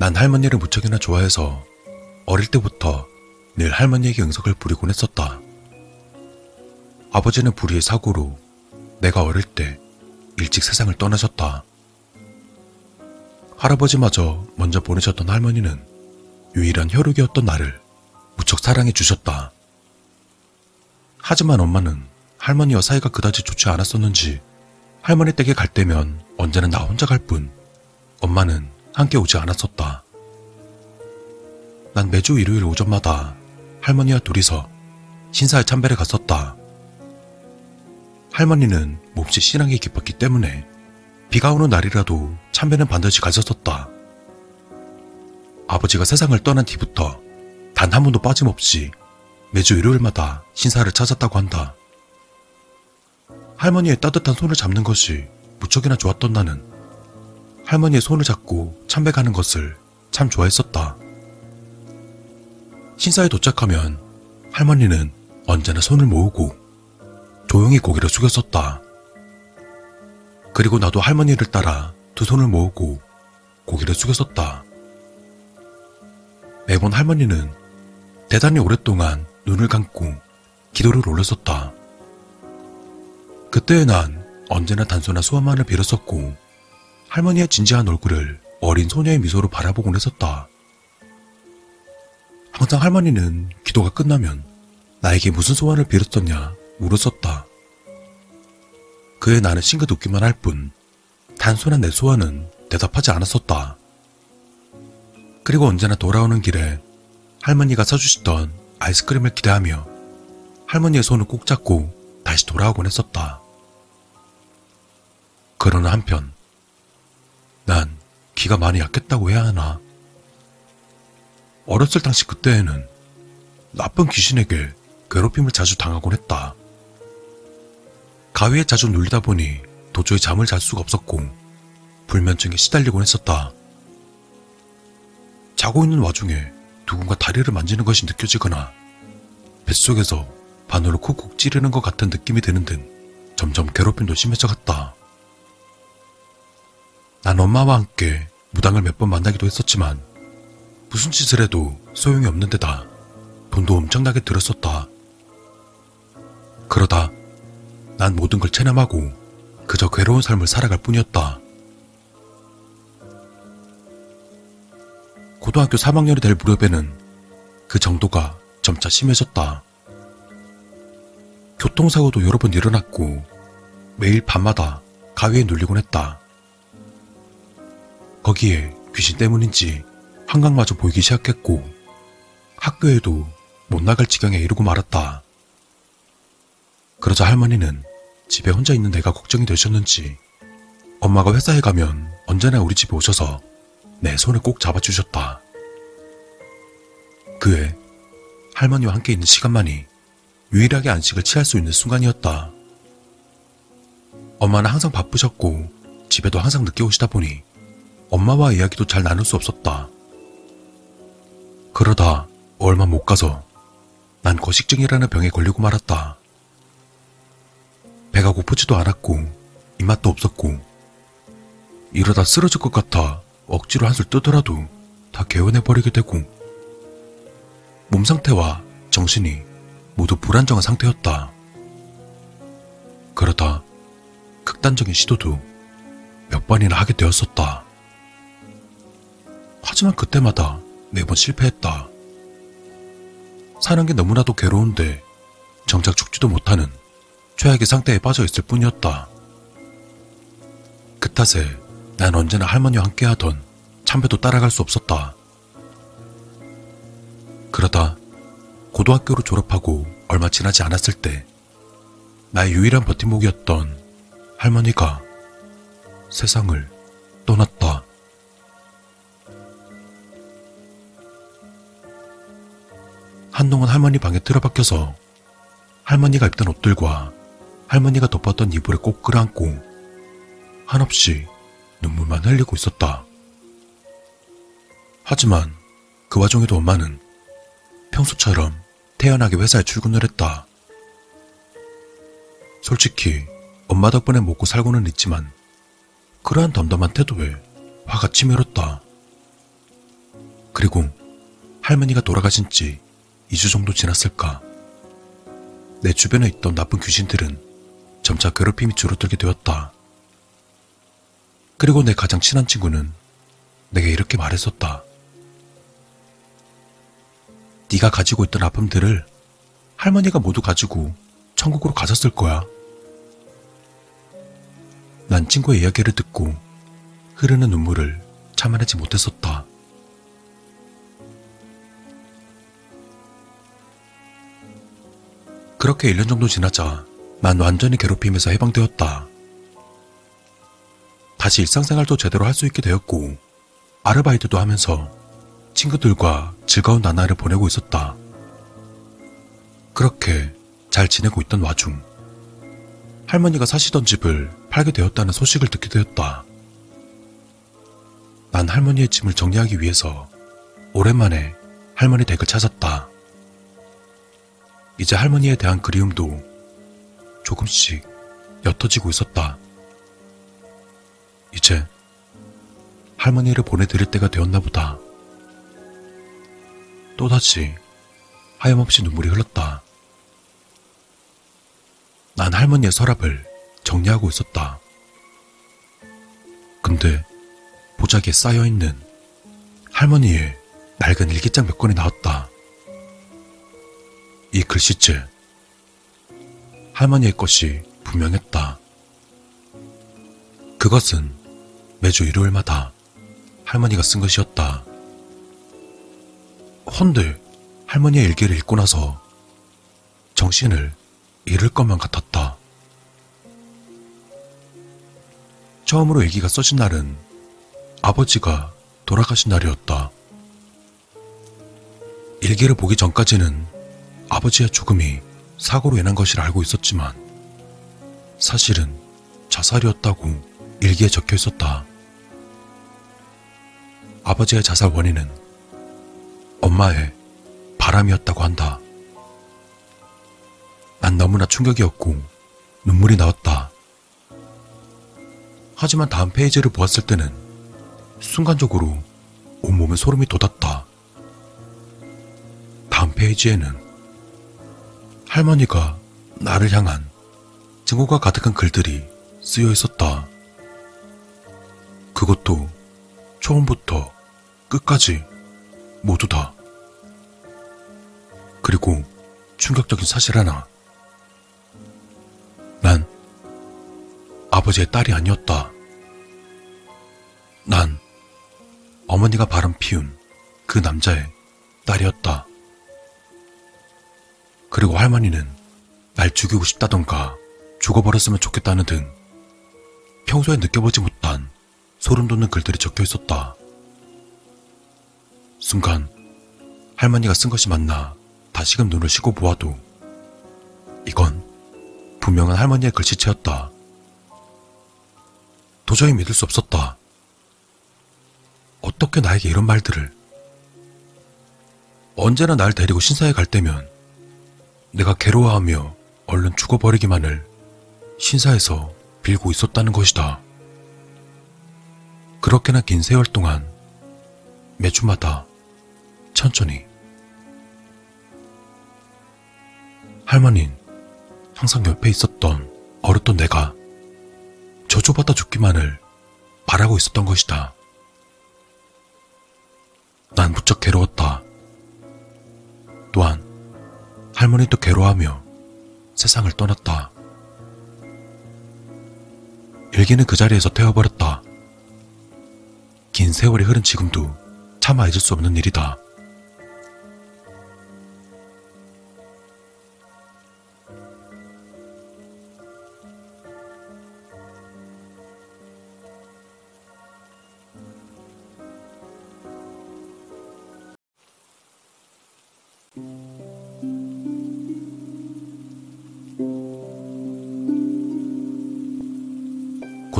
난 할머니를 무척이나 좋아해서 어릴 때부터 늘 할머니에게 응석을 부리곤 했었다. 아버지는 불의의 사고로 내가 어릴 때 일찍 세상을 떠나셨다. 할아버지마저 먼저 보내셨던 할머니는 유일한 혈육이었던 나를 무척 사랑해 주셨다. 하지만 엄마는 할머니와 사이가 그다지 좋지 않았었는지 할머니 댁에 갈 때면 언제나 나 혼자 갈 뿐 엄마는 함께 오지 않았었다. 난 매주 일요일 오전마다 할머니와 둘이서 신사에 참배를 갔었다. 할머니는 몹시 신앙이 깊었기 때문에 비가 오는 날이라도 참배는 반드시 가셨었다. 아버지가 세상을 떠난 뒤부터 단 한 번도 빠짐없이 매주 일요일마다 신사를 찾았다고 한다. 할머니의 따뜻한 손을 잡는 것이 무척이나 좋았던 나는 할머니의 손을 잡고 참배 가는 것을 참 좋아했었다. 신사에 도착하면 할머니는 언제나 손을 모으고 조용히 고개를 숙였었다. 그리고 나도 할머니를 따라 두 손을 모으고 고개를 숙였었다. 매번 할머니는 대단히 오랫동안 눈을 감고 기도를 올렸었다. 그때의 난 언제나 단순한 수화만을 빌었었고 할머니의 진지한 얼굴을 어린 소녀의 미소로 바라보곤 했었다. 항상 할머니는 기도가 끝나면 나에게 무슨 소원을 빌었었냐 물었었다. 그에 나는 싱긋 웃기만 할 뿐 단순한 내 소원은 대답하지 않았었다. 그리고 언제나 돌아오는 길에 할머니가 사주시던 아이스크림을 기대하며 할머니의 손을 꼭 잡고 다시 돌아오곤 했었다. 그러나 한편 난 기가 많이 약했다고 해야 하나. 어렸을 당시 그때에는 나쁜 귀신에게 괴롭힘을 자주 당하곤 했다. 가위에 자주 눌리다 보니 도저히 잠을 잘 수가 없었고 불면증에 시달리곤 했었다. 자고 있는 와중에 누군가 다리를 만지는 것이 느껴지거나 뱃속에서 바늘로 쿡쿡 찌르는 것 같은 느낌이 드는 등 점점 괴롭힘도 심해져 갔다. 난 엄마와 함께 무당을 몇 번 만나기도 했었지만 무슨 짓을 해도 소용이 없는 데다 돈도 엄청나게 들었었다. 그러다 난 모든 걸 체념하고 그저 괴로운 삶을 살아갈 뿐이었다. 고등학교 3학년이 될 무렵에는 그 정도가 점차 심해졌다. 교통사고도 여러 번 일어났고 매일 밤마다 가위에 눌리곤 했다. 거기에 귀신 때문인지 한강마저 보이기 시작했고 학교에도 못 나갈 지경에 이르고 말았다. 그러자 할머니는 집에 혼자 있는 내가 걱정이 되셨는지 엄마가 회사에 가면 언제나 우리 집에 오셔서 내 손을 꼭 잡아주셨다. 그해 할머니와 함께 있는 시간만이 유일하게 안식을 취할 수 있는 순간이었다. 엄마는 항상 바쁘셨고 집에도 항상 늦게 오시다 보니 엄마와 이야기도 잘 나눌 수 없었다. 그러다 얼마 못 가서 난 거식증이라는 병에 걸리고 말았다. 배가 고프지도 않았고 입맛도 없었고 이러다 쓰러질 것 같아 억지로 한술 뜨더라도 다 개운해버리게 되고 몸 상태와 정신이 모두 불안정한 상태였다. 그러다 극단적인 시도도 몇 번이나 하게 되었었다. 하지만 그때마다 매번 실패했다. 사는 게 너무나도 괴로운데 정작 죽지도 못하는 최악의 상태에 빠져 있을 뿐이었다. 그 탓에 난 언제나 할머니와 함께하던 참배도 따라갈 수 없었다. 그러다 고등학교로 졸업하고 얼마 지나지 않았을 때 나의 유일한 버팀목이었던 할머니가 세상을 떠났다. 한동안 할머니 방에 틀어박혀서 할머니가 입던 옷들과 할머니가 덮었던 이불에 꼭 끌어안고 한없이 눈물만 흘리고 있었다. 하지만 그 와중에도 엄마는 평소처럼 태연하게 회사에 출근을 했다. 솔직히 엄마 덕분에 먹고 살고는 있지만 그러한 덤덤한 태도에 화가 치밀었다. 그리고 할머니가 돌아가신 지 2주 정도 지났을까. 내 주변에 있던 나쁜 귀신들은 점차 괴롭힘이 줄어들게 되었다. 그리고 내 가장 친한 친구는 내게 이렇게 말했었다. 네가 가지고 있던 아픔들을 할머니가 모두 가지고 천국으로 가셨을 거야. 난 친구의 이야기를 듣고 흐르는 눈물을 참아내지 못했었다. 그렇게 1년 정도 지나자 난 완전히 괴롭힘에서 해방되었다. 다시 일상생활도 제대로 할 수 있게 되었고 아르바이트도 하면서 친구들과 즐거운 나날을 보내고 있었다. 그렇게 잘 지내고 있던 와중 할머니가 사시던 집을 팔게 되었다는 소식을 듣게 되었다. 난 할머니의 짐을 정리하기 위해서 오랜만에 할머니 댁을 찾았다. 이제 할머니에 대한 그리움도 조금씩 옅어지고 있었다. 이제 할머니를 보내드릴 때가 되었나 보다. 또다시 하염없이 눈물이 흘렀다. 난 할머니의 서랍을 정리하고 있었다. 근데 보자기에 쌓여있는 할머니의 낡은 일기장 몇 권이 나왔다. 이 글씨체, 할머니의 것이 분명했다. 그것은 매주 일요일마다 할머니가 쓴 것이었다. 헌데 할머니의 일기를 읽고 나서 정신을 잃을 것만 같았다. 처음으로 일기가 써진 날은 아버지가 돌아가신 날이었다. 일기를 보기 전까지는 아버지의 죽음이 사고로 인한 것이라 알고 있었지만 사실은 자살이었다고 일기에 적혀 있었다. 아버지의 자살 원인은 엄마의 바람이었다고 한다. 난 너무나 충격이었고 눈물이 나왔다. 하지만 다음 페이지를 보았을 때는 순간적으로 온몸에 소름이 돋았다. 다음 페이지에는 할머니가 나를 향한 증오가 가득한 글들이 쓰여 있었다. 그것도 처음부터 끝까지 모두 다. 그리고 충격적인 사실 하나. 난 아버지의 딸이 아니었다. 난 어머니가 바람 피운 그 남자의 딸이었다. 그리고 할머니는 날 죽이고 싶다던가 죽어버렸으면 좋겠다는 등 평소에 느껴보지 못한 소름 돋는 글들이 적혀 있었다. 순간 할머니가 쓴 것이 맞나 다시금 눈을 쉬고 보아도 이건 분명한 할머니의 글씨체였다. 도저히 믿을 수 없었다. 어떻게 나에게 이런 말들을 언제나 날 데리고 신사에 갈 때면 내가 괴로워하며 얼른 죽어버리기만을 신사에서 빌고 있었다는 것이다. 그렇게나 긴 세월 동안 매주마다 천천히 할머니는 항상 옆에 있었던 어렸던 내가 저주받아 죽기만을 바라고 있었던 것이다. 난 무척 괴로웠다. 또한 할머니도 괴로워하며 세상을 떠났다. 일기는 그 자리에서 태워버렸다. 긴 세월이 흐른 지금도 차마 잊을 수 없는 일이다.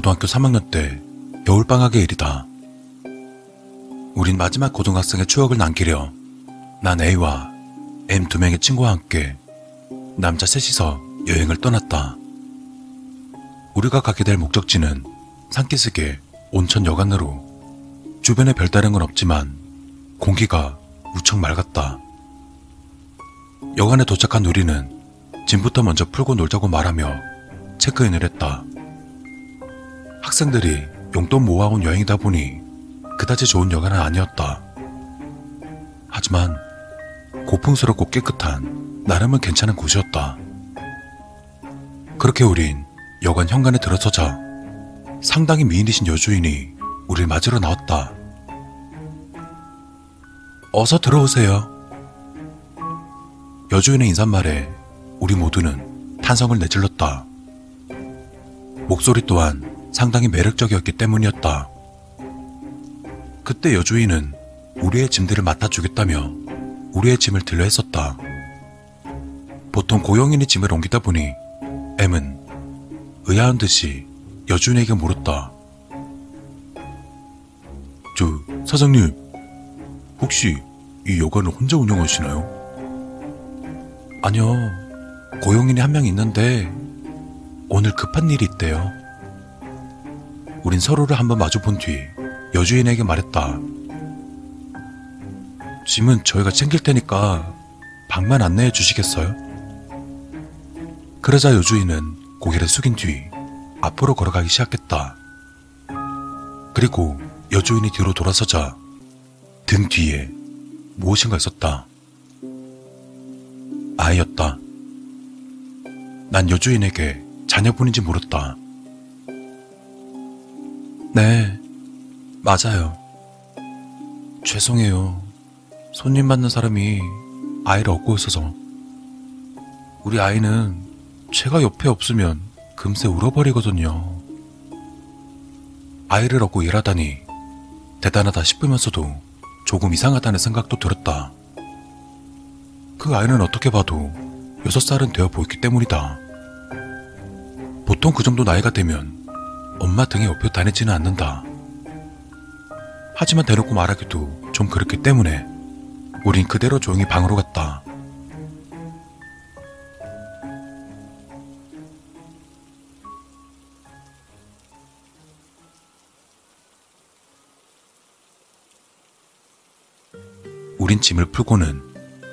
고등학교 3학년 때 겨울방학의 일이다. 우린 마지막 고등학생의 추억을 남기려 난 A와 M 두 명의 친구와 함께 남자 셋이서 여행을 떠났다. 우리가 가게 될 목적지는 산기슭의 온천 여관으로 주변에 별다른 건 없지만 공기가 무척 맑았다. 여관에 도착한 우리는 짐부터 먼저 풀고 놀자고 말하며 체크인을 했다. 학생들이 용돈 모아온 여행이다 보니 그다지 좋은 여관은 아니었다. 하지만 고풍스럽고 깨끗한 나름은 괜찮은 곳이었다. 그렇게 우린 여관 현관에 들어서자 상당히 미인이신 여주인이 우리를 맞으러 나왔다. 어서 들어오세요. 여주인의 인사말에 우리 모두는 탄성을 내질렀다. 목소리 또한 상당히 매력적이었기 때문이었다. 그때 여주인은 우리의 짐들을 맡아주겠다며 우리의 짐을 들려 했었다. 보통 고용인이 짐을 옮기다 보니 M은 의아한 듯이 여주인에게 물었다. 저, 사장님, 혹시 이 여관을 혼자 운영하시나요? 아니요. 고용인이 한 명 있는데 오늘 급한 일이 있대요. 우린 서로를 한번 마주 본 뒤 여주인에게 말했다. 짐은 저희가 챙길 테니까 방만 안내해 주시겠어요? 그러자 여주인은 고개를 숙인 뒤 앞으로 걸어가기 시작했다. 그리고 여주인이 뒤로 돌아서자 등 뒤에 무엇인가 있었다. 아이였다. 난 여주인에게 자녀분인지 물었다. 네, 맞아요. 죄송해요. 손님 받는 사람이 아이를 얻고 있어서. 우리 아이는 제가 옆에 없으면 금세 울어버리거든요. 아이를 얻고 일하다니 대단하다 싶으면서도 조금 이상하다는 생각도 들었다. 그 아이는 어떻게 봐도 여섯 살은 되어 보였기 때문이다. 보통 그 정도 나이가 되면 엄마 등에 업혀 다니지는 않는다. 하지만 대놓고 말하기도 좀 그렇기 때문에 우린 그대로 조용히 방으로 갔다. 우린 짐을 풀고는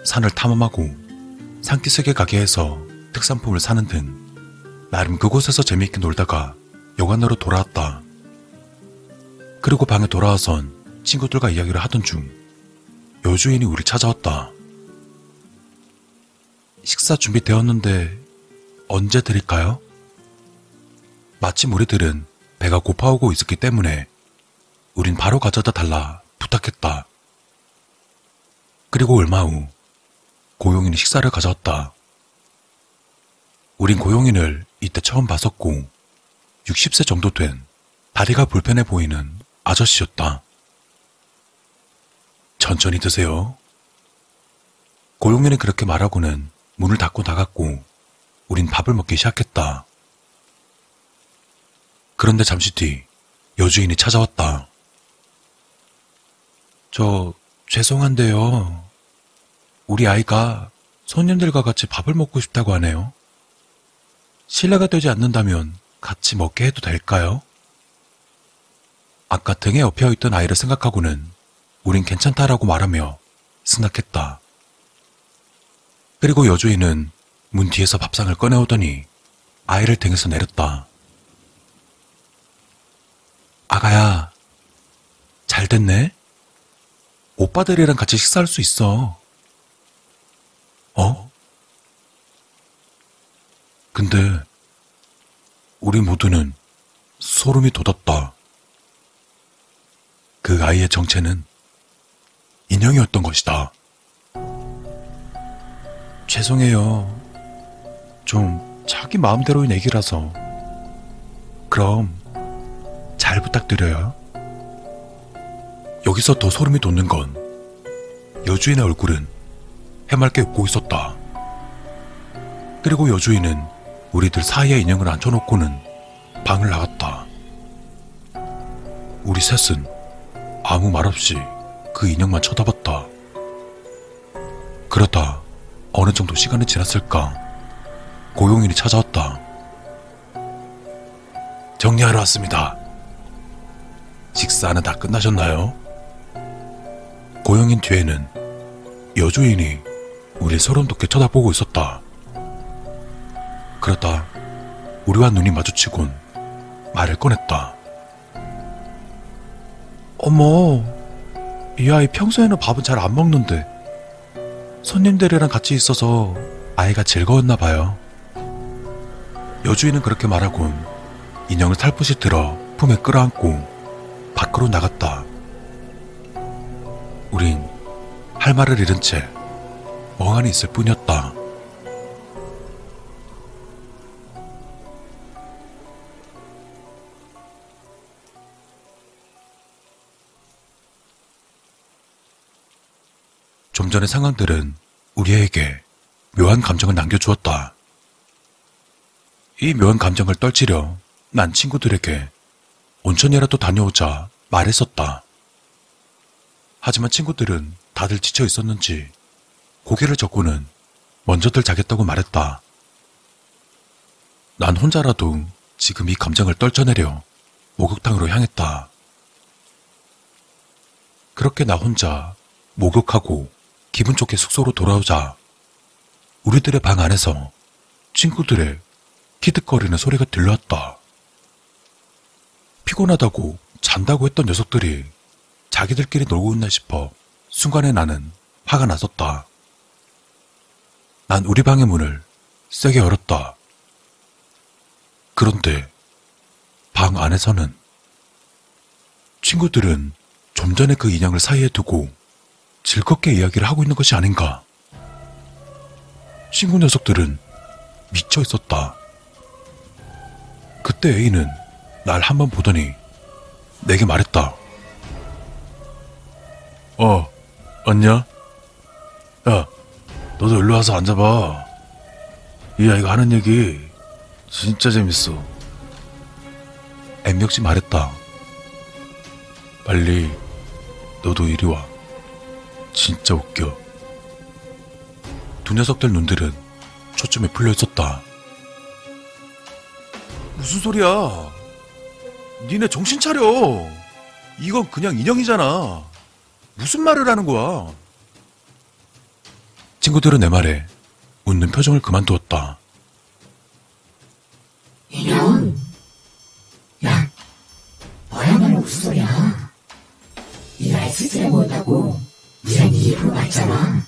산을 탐험하고 산기슭의 가게에서 특산품을 사는 등 나름 그곳에서 재미있게 놀다가 여관으로 돌아왔다. 그리고 방에 돌아와선 친구들과 이야기를 하던 중 여주인이 우리 찾아왔다. 식사 준비되었는데 언제 드릴까요? 마침 우리들은 배가 고파오고 있었기 때문에 우린 바로 가져다 달라 부탁했다. 그리고 얼마 후 고용인이 식사를 가져왔다. 우린 고용인을 이때 처음 봤었고 60세 정도 된 다리가 불편해 보이는 아저씨였다. 천천히 드세요. 고용인이 그렇게 말하고는 문을 닫고 나갔고 우린 밥을 먹기 시작했다. 그런데 잠시 뒤 여주인이 찾아왔다. 저 죄송한데요. 우리 아이가 손님들과 같이 밥을 먹고 싶다고 하네요. 실례가 되지 않는다면 같이 먹게 해도 될까요? 아까 등에 엎여 있던 아이를 생각하고는 우린 괜찮다라고 말하며 승낙했다. 그리고 여주인은 문 뒤에서 밥상을 꺼내오더니 아이를 등에서 내렸다. 아가야, 잘 됐네? 오빠들이랑 같이 식사할 수 있어. 어? 근데 우리 모두는 소름이 돋았다. 그 아이의 정체는 인형이었던 것이다. 죄송해요. 좀 자기 마음대로인 얘기라서. 그럼 잘 부탁드려요. 여기서 더 소름이 돋는 건 여주인의 얼굴은 해맑게 웃고 있었다. 그리고 여주인은 우리들 사이에 인형을 앉혀놓고는 방을 나갔다. 우리 셋은 아무 말 없이 그 인형만 쳐다봤다. 그러다 어느 정도 시간이 지났을까 고용인이 찾아왔다. 정리하러 왔습니다. 식사는 다 끝나셨나요? 고영인 뒤에는 여주인이 우리 소름 돋게 쳐다보고 있었다. 그러다 우리와 눈이 마주치곤 말을 꺼냈다. 어머, 이 아이 평소에는 밥은 잘 안 먹는데 손님들이랑 같이 있어서 아이가 즐거웠나 봐요. 여주인은 그렇게 말하곤 인형을 살포시 들어 품에 끌어안고 밖으로 나갔다. 우린 할 말을 잃은 채 멍하니 있을 뿐이었다. 좀 전의 상황들은 우리에게 묘한 감정을 남겨주었다. 이 묘한 감정을 떨치려 난 친구들에게 온천이라도 다녀오자 말했었다. 하지만 친구들은 다들 지쳐 있었는지 고개를 젓고는 먼저들 자겠다고 말했다. 난 혼자라도 지금 이 감정을 떨쳐내려 목욕탕으로 향했다. 그렇게 나 혼자 목욕하고 기분 좋게 숙소로 돌아오자 우리들의 방 안에서 친구들의 키득거리는 소리가 들려왔다. 피곤하다고 잔다고 했던 녀석들이 자기들끼리 놀고 있나 싶어 순간에 나는 화가 났었다. 난 우리 방의 문을 세게 열었다. 그런데 방 안에서는 친구들은 좀 전에 그 인형을 사이에 두고 즐겁게 이야기를 하고 있는 것이 아닌가. 친구 녀석들은 미쳐 있었다. 그때 A는 날 한 번 보더니 내게 말했다. 어, 왔냐? 야, 너도 일로 와서 앉아봐. 이 아이가 하는 얘기 진짜 재밌어. 엠역시 말했다. 빨리 너도 이리 와. 진짜 웃겨. 두 녀석들 눈들은 초점에 풀려 있었다. 무슨 소리야? 니네 정신 차려. 이건 그냥 인형이잖아. 무슨 말을 하는 거야? 친구들은 내 말에 웃는 표정을 그만두었다. 인형. 야, 너야말로 무슨 소리야? 이 나이 스스로 보인다고 니랑 이 입으로 맞잖아.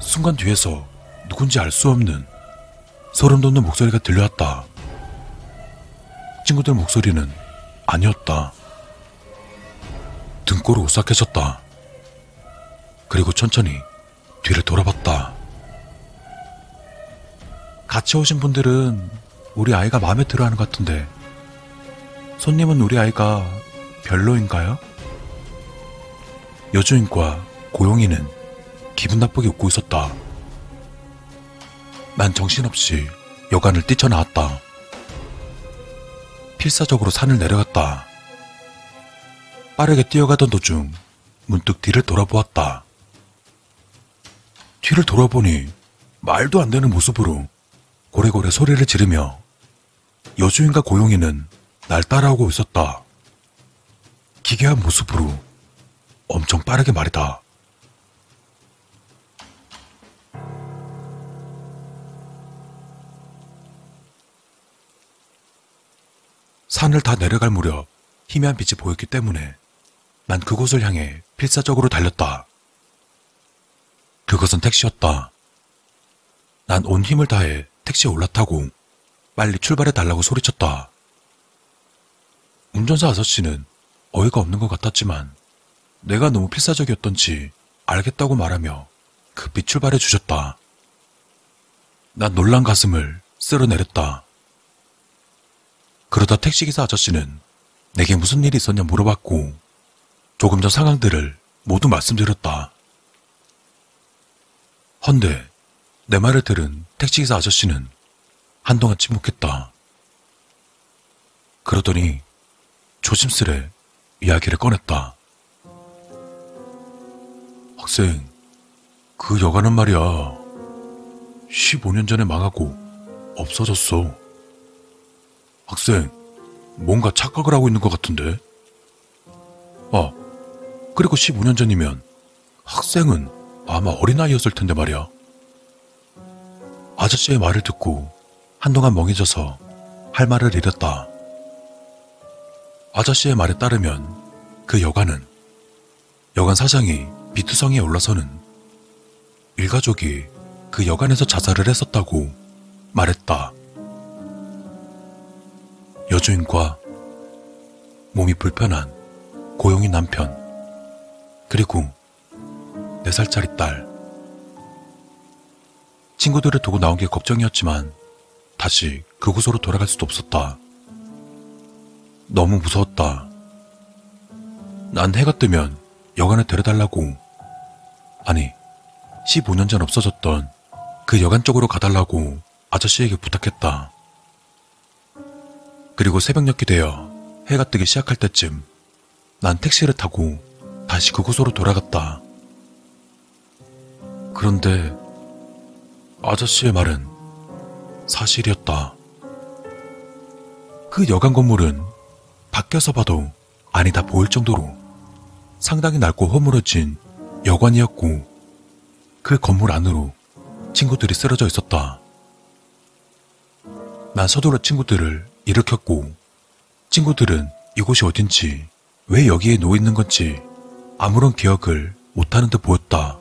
순간 뒤에서 누군지 알 수 없는 소름 돋는 목소리가 들려왔다. 친구들 목소리는 아니었다. 등골이 오싹해졌다. 그리고 천천히 뒤를 돌아봤다. 같이 오신 분들은 우리 아이가 마음에 들어 하는 것 같은데, 손님은 우리 아이가 별로인가요? 여주인과 고용이는 기분 나쁘게 웃고 있었다. 난 정신없이 여관을 뛰쳐나왔다. 필사적으로 산을 내려갔다. 빠르게 뛰어가던 도중 문득 뒤를 돌아보았다. 뒤를 돌아보니 말도 안 되는 모습으로 고래고래 소리를 지르며 여주인과 고용이는 날 따라오고 있었다. 기괴한 모습으로 엄청 빠르게 말이다. 산을 다 내려갈 무렵 희미한 빛이 보였기 때문에 난 그곳을 향해 필사적으로 달렸다. 그것은 택시였다. 난 온 힘을 다해 택시에 올라타고 빨리 출발해 달라고 소리쳤다. 운전사 아저씨는 어이가 없는 것 같았지만 내가 너무 필사적이었던지 알겠다고 말하며 급히 출발해 주셨다. 난 놀란 가슴을 쓸어내렸다. 그러다 택시기사 아저씨는 내게 무슨 일이 있었냐 물어봤고 조금 전 상황들을 모두 말씀드렸다. 헌데 내 말을 들은 택시기사 아저씨는 한동안 침묵했다. 그러더니 조심스레 이야기를 꺼냈다. 학생, 그 여관은 말이야. 15년 전에 망하고 없어졌어. 학생, 뭔가 착각을 하고 있는 것 같은데? 아, 그리고 15년 전이면 학생은 아마 어린아이였을 텐데 말이야. 아저씨의 말을 듣고 한동안 멍해져서 할 말을 잃었다. 아저씨의 말에 따르면 그 여관은 여관 사장이 비투성이에 올라서는 일가족이 그 여관에서 자살을 했었다고 말했다. 여주인과 몸이 불편한 고용인 남편, 그리고 4살짜리 딸. 친구들을 두고 나온 게 걱정이었지만 다시 그곳으로 돌아갈 수도 없었다. 너무 무서웠다. 난 해가 뜨면 여관에 데려달라고. 아니, 15년 전 없어졌던 그 여관 쪽으로 가달라고 아저씨에게 부탁했다. 그리고 새벽녘이 되어 해가 뜨기 시작할 때쯤 난 택시를 타고 다시 그곳으로 돌아갔다. 그런데 아저씨의 말은 사실이었다. 그 여관 건물은 밖에서 봐도 아니다 보일 정도로 상당히 낡고 허물어진 여관이었고 그 건물 안으로 친구들이 쓰러져 있었다. 난 서둘러 친구들을 일으켰고 친구들은 이곳이 어딘지 왜 여기에 누워 있는 건지 아무런 기억을 못하는 듯 보였다.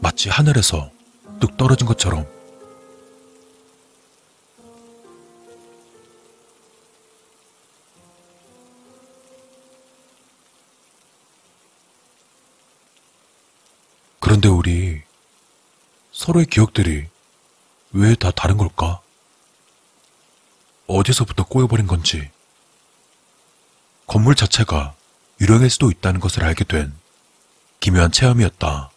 마치 하늘에서 뚝 떨어진 것처럼. 그런데 우리 서로의 기억들이 왜 다 다른 걸까? 어디서부터 꼬여버린 건지. 건물 자체가 유령일 수도 있다는 것을 알게 된 기묘한 체험이었다.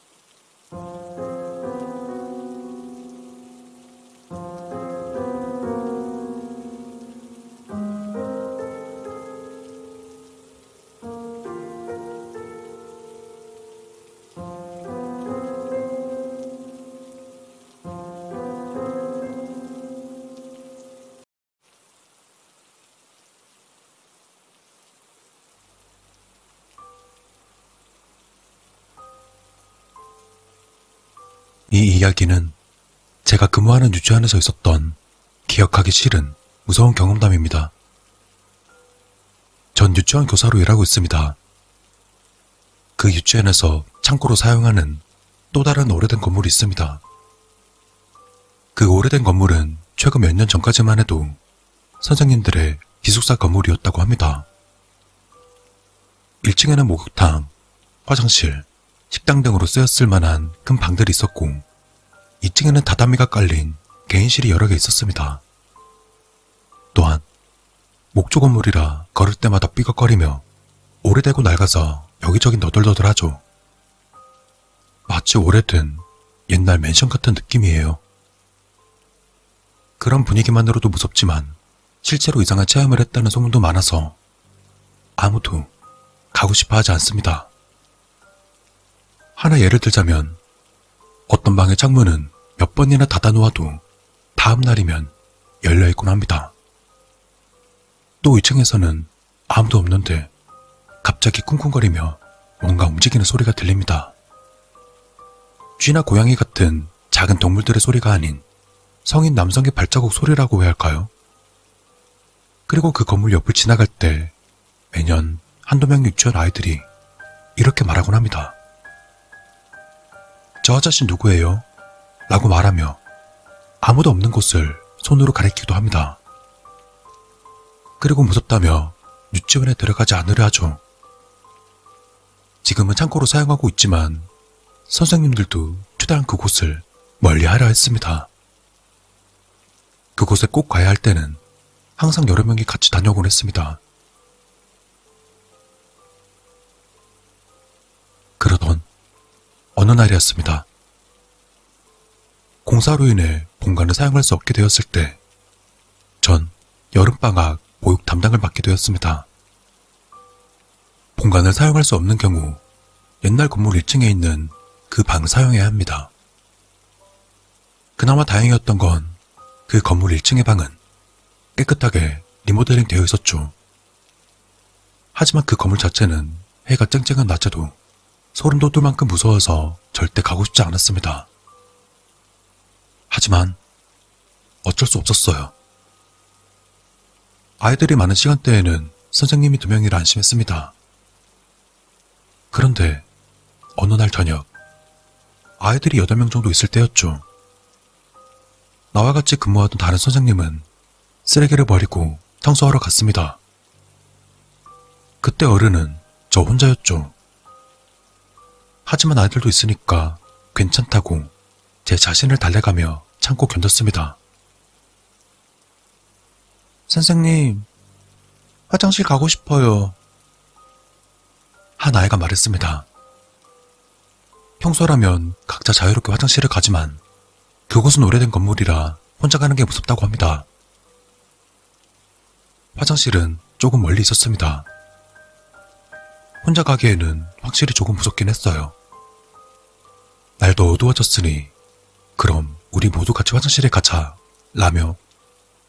이 이야기는 제가 근무하는 유치원에서 있었던 기억하기 싫은 무서운 경험담입니다. 전 유치원 교사로 일하고 있습니다. 그 유치원에서 창고로 사용하는 또 다른 오래된 건물이 있습니다. 그 오래된 건물은 최근 몇 년 전까지만 해도 선생님들의 기숙사 건물이었다고 합니다. 1층에는 목욕탕, 화장실, 식당 등으로 쓰였을 만한 큰 방들이 있었고 2층에는 다다미가 깔린 개인실이 여러 개 있었습니다. 또한 목조 건물이라 걸을 때마다 삐걱거리며 오래되고 낡아서 여기저기 너덜너덜하죠. 마치 오래된 옛날 맨션 같은 느낌이에요. 그런 분위기만으로도 무섭지만 실제로 이상한 체험을 했다는 소문도 많아서 아무도 가고 싶어 하지 않습니다. 하나 예를 들자면 어떤 방의 창문은 몇 번이나 닫아놓아도 다음 날이면 열려있곤 합니다. 또 2층에서는 아무도 없는데 갑자기 쿵쿵거리며 뭔가 움직이는 소리가 들립니다. 쥐나 고양이 같은 작은 동물들의 소리가 아닌 성인 남성의 발자국 소리라고 해야 할까요? 그리고 그 건물 옆을 지나갈 때 매년 한두 명 유치원 아이들이 이렇게 말하곤 합니다. 저 아저씨 누구예요? 라고 말하며 아무도 없는 곳을 손으로 가리키기도 합니다. 그리고 무섭다며 유치원에 들어가지 않으려 하죠. 지금은 창고로 사용하고 있지만 선생님들도 최대한 그곳을 멀리 하려 했습니다. 그곳에 꼭 가야 할 때는 항상 여러 명이 같이 다녀오곤 했습니다. 그러던 어느 날이었습니다. 공사로 인해 본관을 사용할 수 없게 되었을 때, 전 여름방학 보육 담당을 맡게 되었습니다. 본관을 사용할 수 없는 경우 옛날 건물 1층에 있는 그 방을 사용해야 합니다. 그나마 다행이었던 건 그 건물 1층의 방은 깨끗하게 리모델링 되어 있었죠. 하지만 그 건물 자체는 해가 쨍쨍한 낮에도 소름 돋을 만큼 무서워서 절대 가고 싶지 않았습니다. 하지만 어쩔 수 없었어요. 아이들이 많은 시간대에는 선생님이 두 명이라 안심했습니다. 그런데 어느 날 저녁 아이들이 여덟 명 정도 있을 때였죠. 나와 같이 근무하던 다른 선생님은 쓰레기를 버리고 청소하러 갔습니다. 그때 어른은 저 혼자였죠. 하지만 아이들도 있으니까 괜찮다고 제 자신을 달래가며 참고 견뎠습니다. 선생님, 화장실 가고 싶어요. 한 아이가 말했습니다. 평소라면 각자 자유롭게 화장실을 가지만 그곳은 오래된 건물이라 혼자 가는 게 무섭다고 합니다. 화장실은 조금 멀리 있었습니다. 혼자 가기에는 확실히 조금 무섭긴 했어요. 날도 어두워졌으니 그럼 우리 모두 같이 화장실에 가자 라며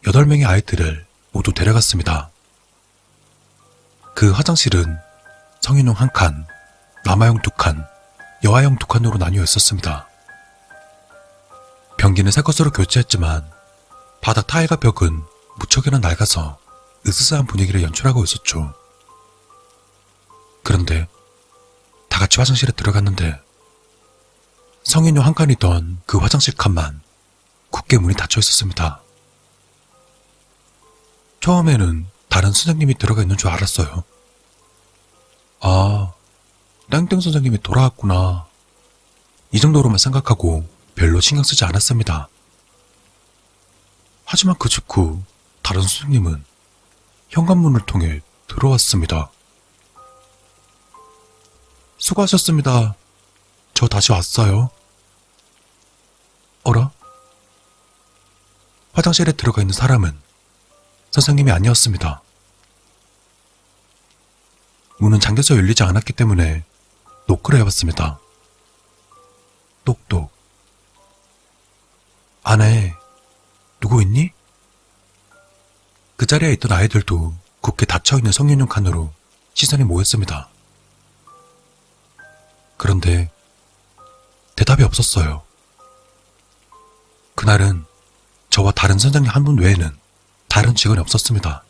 여덟 명의 아이들을 모두 데려갔습니다. 그 화장실은 성인용 한 칸, 남아용 두 칸, 여아용 두 칸으로 나뉘어 있었습니다. 변기는 새 것으로 교체했지만 바닥 타일과 벽은 무척이나 낡아서 으스스한 분위기를 연출하고 있었죠. 그런데 다 같이 화장실에 들어갔는데 성인용 한 칸이던 그 화장실 칸만 굳게 문이 닫혀 있었습니다. 처음에는 다른 선생님이 들어가 있는 줄 알았어요. 아, 땡땡 선생님이 돌아왔구나. 이 정도로만 생각하고 별로 신경 쓰지 않았습니다. 하지만 그 직후 다른 선생님은 현관문을 통해 들어왔습니다. 수고하셨습니다. 저 다시 왔어요. 어라? 화장실에 들어가 있는 사람은 선생님이 아니었습니다. 문은 잠겨서 열리지 않았기 때문에 노크를 해봤습니다. 똑똑. 안에 누구 있니? 그 자리에 있던 아이들도 굳게 닫혀있는 성인용 칸으로 시선이 모였습니다. 그런데 대답이 없었어요. 그날은 저와 다른 선생님 한 분 외에는 다른 직원이 없었습니다.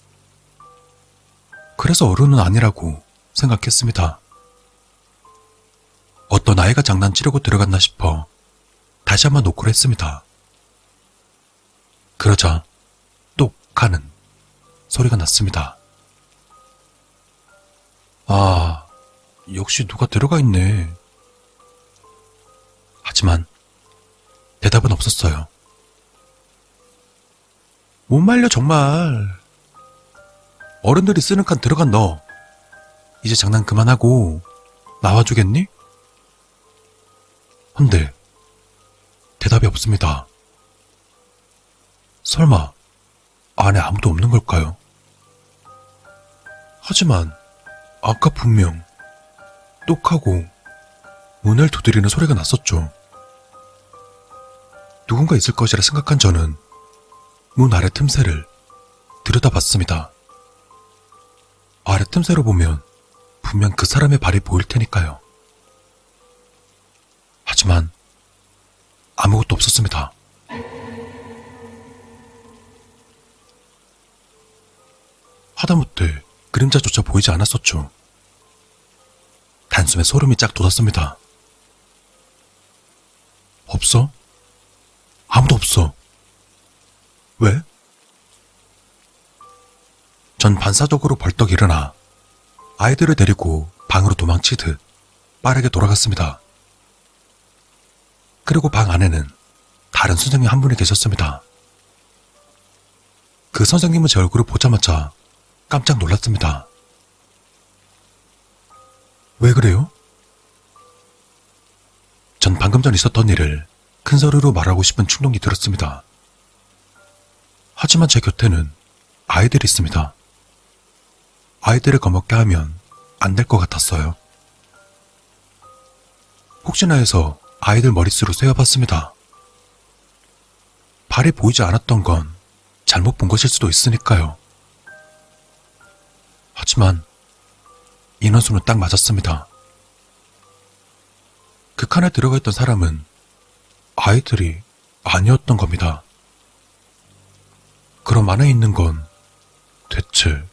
그래서 어른은 아니라고 생각했습니다. 어떤 아이가 장난치려고 들어갔나 싶어 다시 한번 노크를 했습니다. 그러자 똑 하는 소리가 났습니다. 아, 역시 누가 들어가 있네. 하지만 대답은 없었어요. 못 말려 정말. 어른들이 쓰는 칸 들어간 너. 이제 장난 그만하고 나와주겠니? 헌데 대답이 없습니다. 설마 안에 아무도 없는 걸까요? 하지만 아까 분명 똑하고 문을 두드리는 소리가 났었죠. 누군가 있을 것이라 생각한 저는 문 아래 틈새를 들여다봤습니다. 아래 틈새로 보면 분명 그 사람의 발이 보일 테니까요. 하지만 아무것도 없었습니다. 하다못해 그림자조차 보이지 않았었죠. 단숨에 소름이 쫙 돋았습니다. 없어? 아무도 없어. 왜? 전 반사적으로 벌떡 일어나 아이들을 데리고 방으로 도망치듯 빠르게 돌아갔습니다. 그리고 방 안에는 다른 선생님 한 분이 계셨습니다. 그 선생님은 제 얼굴을 보자마자 깜짝 놀랐습니다. 왜 그래요? 전 방금 전 있었던 일을 큰 소리로 말하고 싶은 충동이 들었습니다. 하지만 제 곁에는 아이들이 있습니다. 아이들을 겁먹게 하면 안 될 것 같았어요. 혹시나 해서 아이들 머릿수로 세어봤습니다. 발이 보이지 않았던 건 잘못 본 것일 수도 있으니까요. 하지만 인원수는 딱 맞았습니다. 그 칸에 들어가 있던 사람은 아이들이 아니었던 겁니다. 그럼 안에 있는 건 대체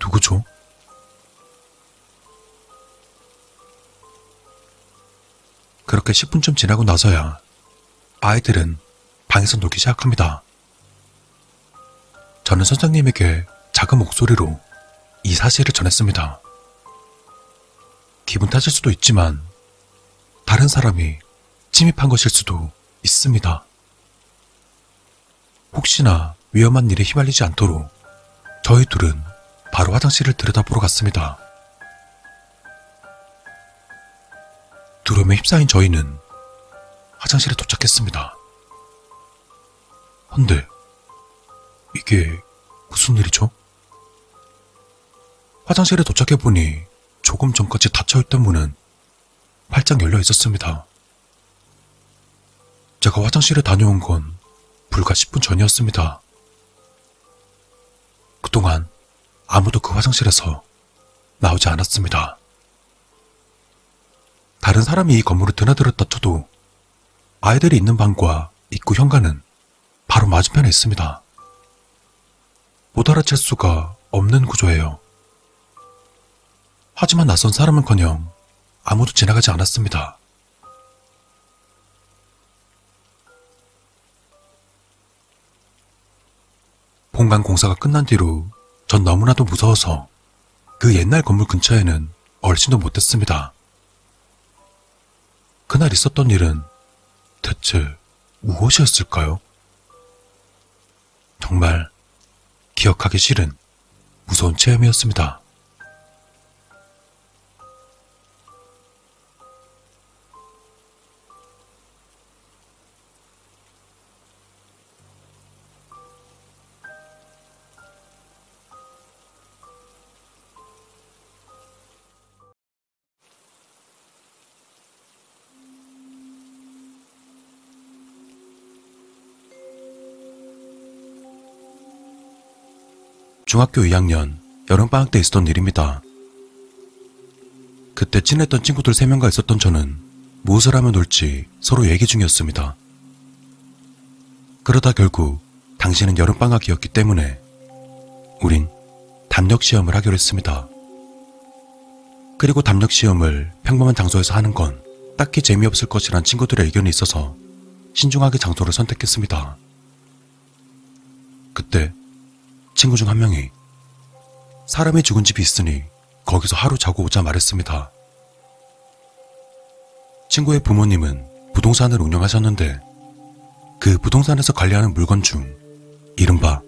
누구죠? 그렇게 10분쯤 지나고 나서야 아이들은 방에서 놀기 시작합니다. 저는 선생님에게 작은 목소리로 이 사실을 전했습니다. 기분 탓일 수도 있지만 다른 사람이 침입한 것일 수도 있습니다. 혹시나 위험한 일에 휘말리지 않도록 저희 둘은 바로 화장실을 들여다보러 갔습니다. 두려움에 휩싸인 저희는 화장실에 도착했습니다. 헌데 이게 무슨 일이죠? 화장실에 도착해보니 조금 전까지 닫혀있던 문은 활짝 열려 있었습니다. 제가 화장실에 다녀온 건 불과 10분 전이었습니다. 그동안 아무도 그 화장실에서 나오지 않았습니다. 다른 사람이 이 건물을 드나들었다 쳐도 아이들이 있는 방과 입구 현관은 바로 맞은편에 있습니다. 못 알아챌 수가 없는 구조예요. 하지만 낯선 사람은커녕 아무도 지나가지 않았습니다. 본관 공사가 끝난 뒤로 전 너무나도 무서워서 그 옛날 건물 근처에는 얼씬도 못했습니다. 그날 있었던 일은 대체 무엇이었을까요? 정말 기억하기 싫은 무서운 체험이었습니다. 중학교 2학년 여름방학 때 있었던 일입니다. 그때 친했던 친구들 3명과 있었던 저는 무엇을 하면 놀지 서로 얘기 중이었습니다. 그러다 결국 당신은 여름방학이었기 때문에 우린 담력 시험을 하기로 했습니다. 그리고 담력 시험을 평범한 장소에서 하는 건 딱히 재미없을 것이란 친구들의 의견이 있어서 신중하게 장소를 선택했습니다. 그때 친구 중 한 명이 사람이 죽은 집이 있으니 거기서 하루 자고 오자 말했습니다. 친구의 부모님은 부동산을 운영하셨는데 그 부동산에서 관리하는 물건 중 이른바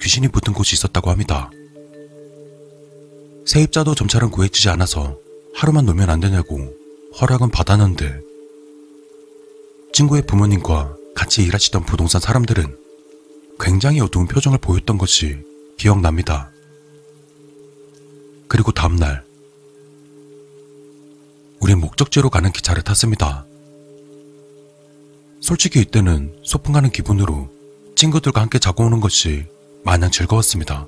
귀신이 붙은 곳이 있었다고 합니다. 세입자도 점차는 구해지지 않아서 하루만 놀면 안 되냐고 허락은 받았는데 친구의 부모님과 같이 일하시던 부동산 사람들은 굉장히 어두운 표정을 보였던 것이 기억납니다. 그리고 다음날, 우린 목적지로 가는 기차를 탔습니다. 솔직히 이때는 소풍 가는 기분으로 친구들과 함께 자고 오는 것이 마냥 즐거웠습니다.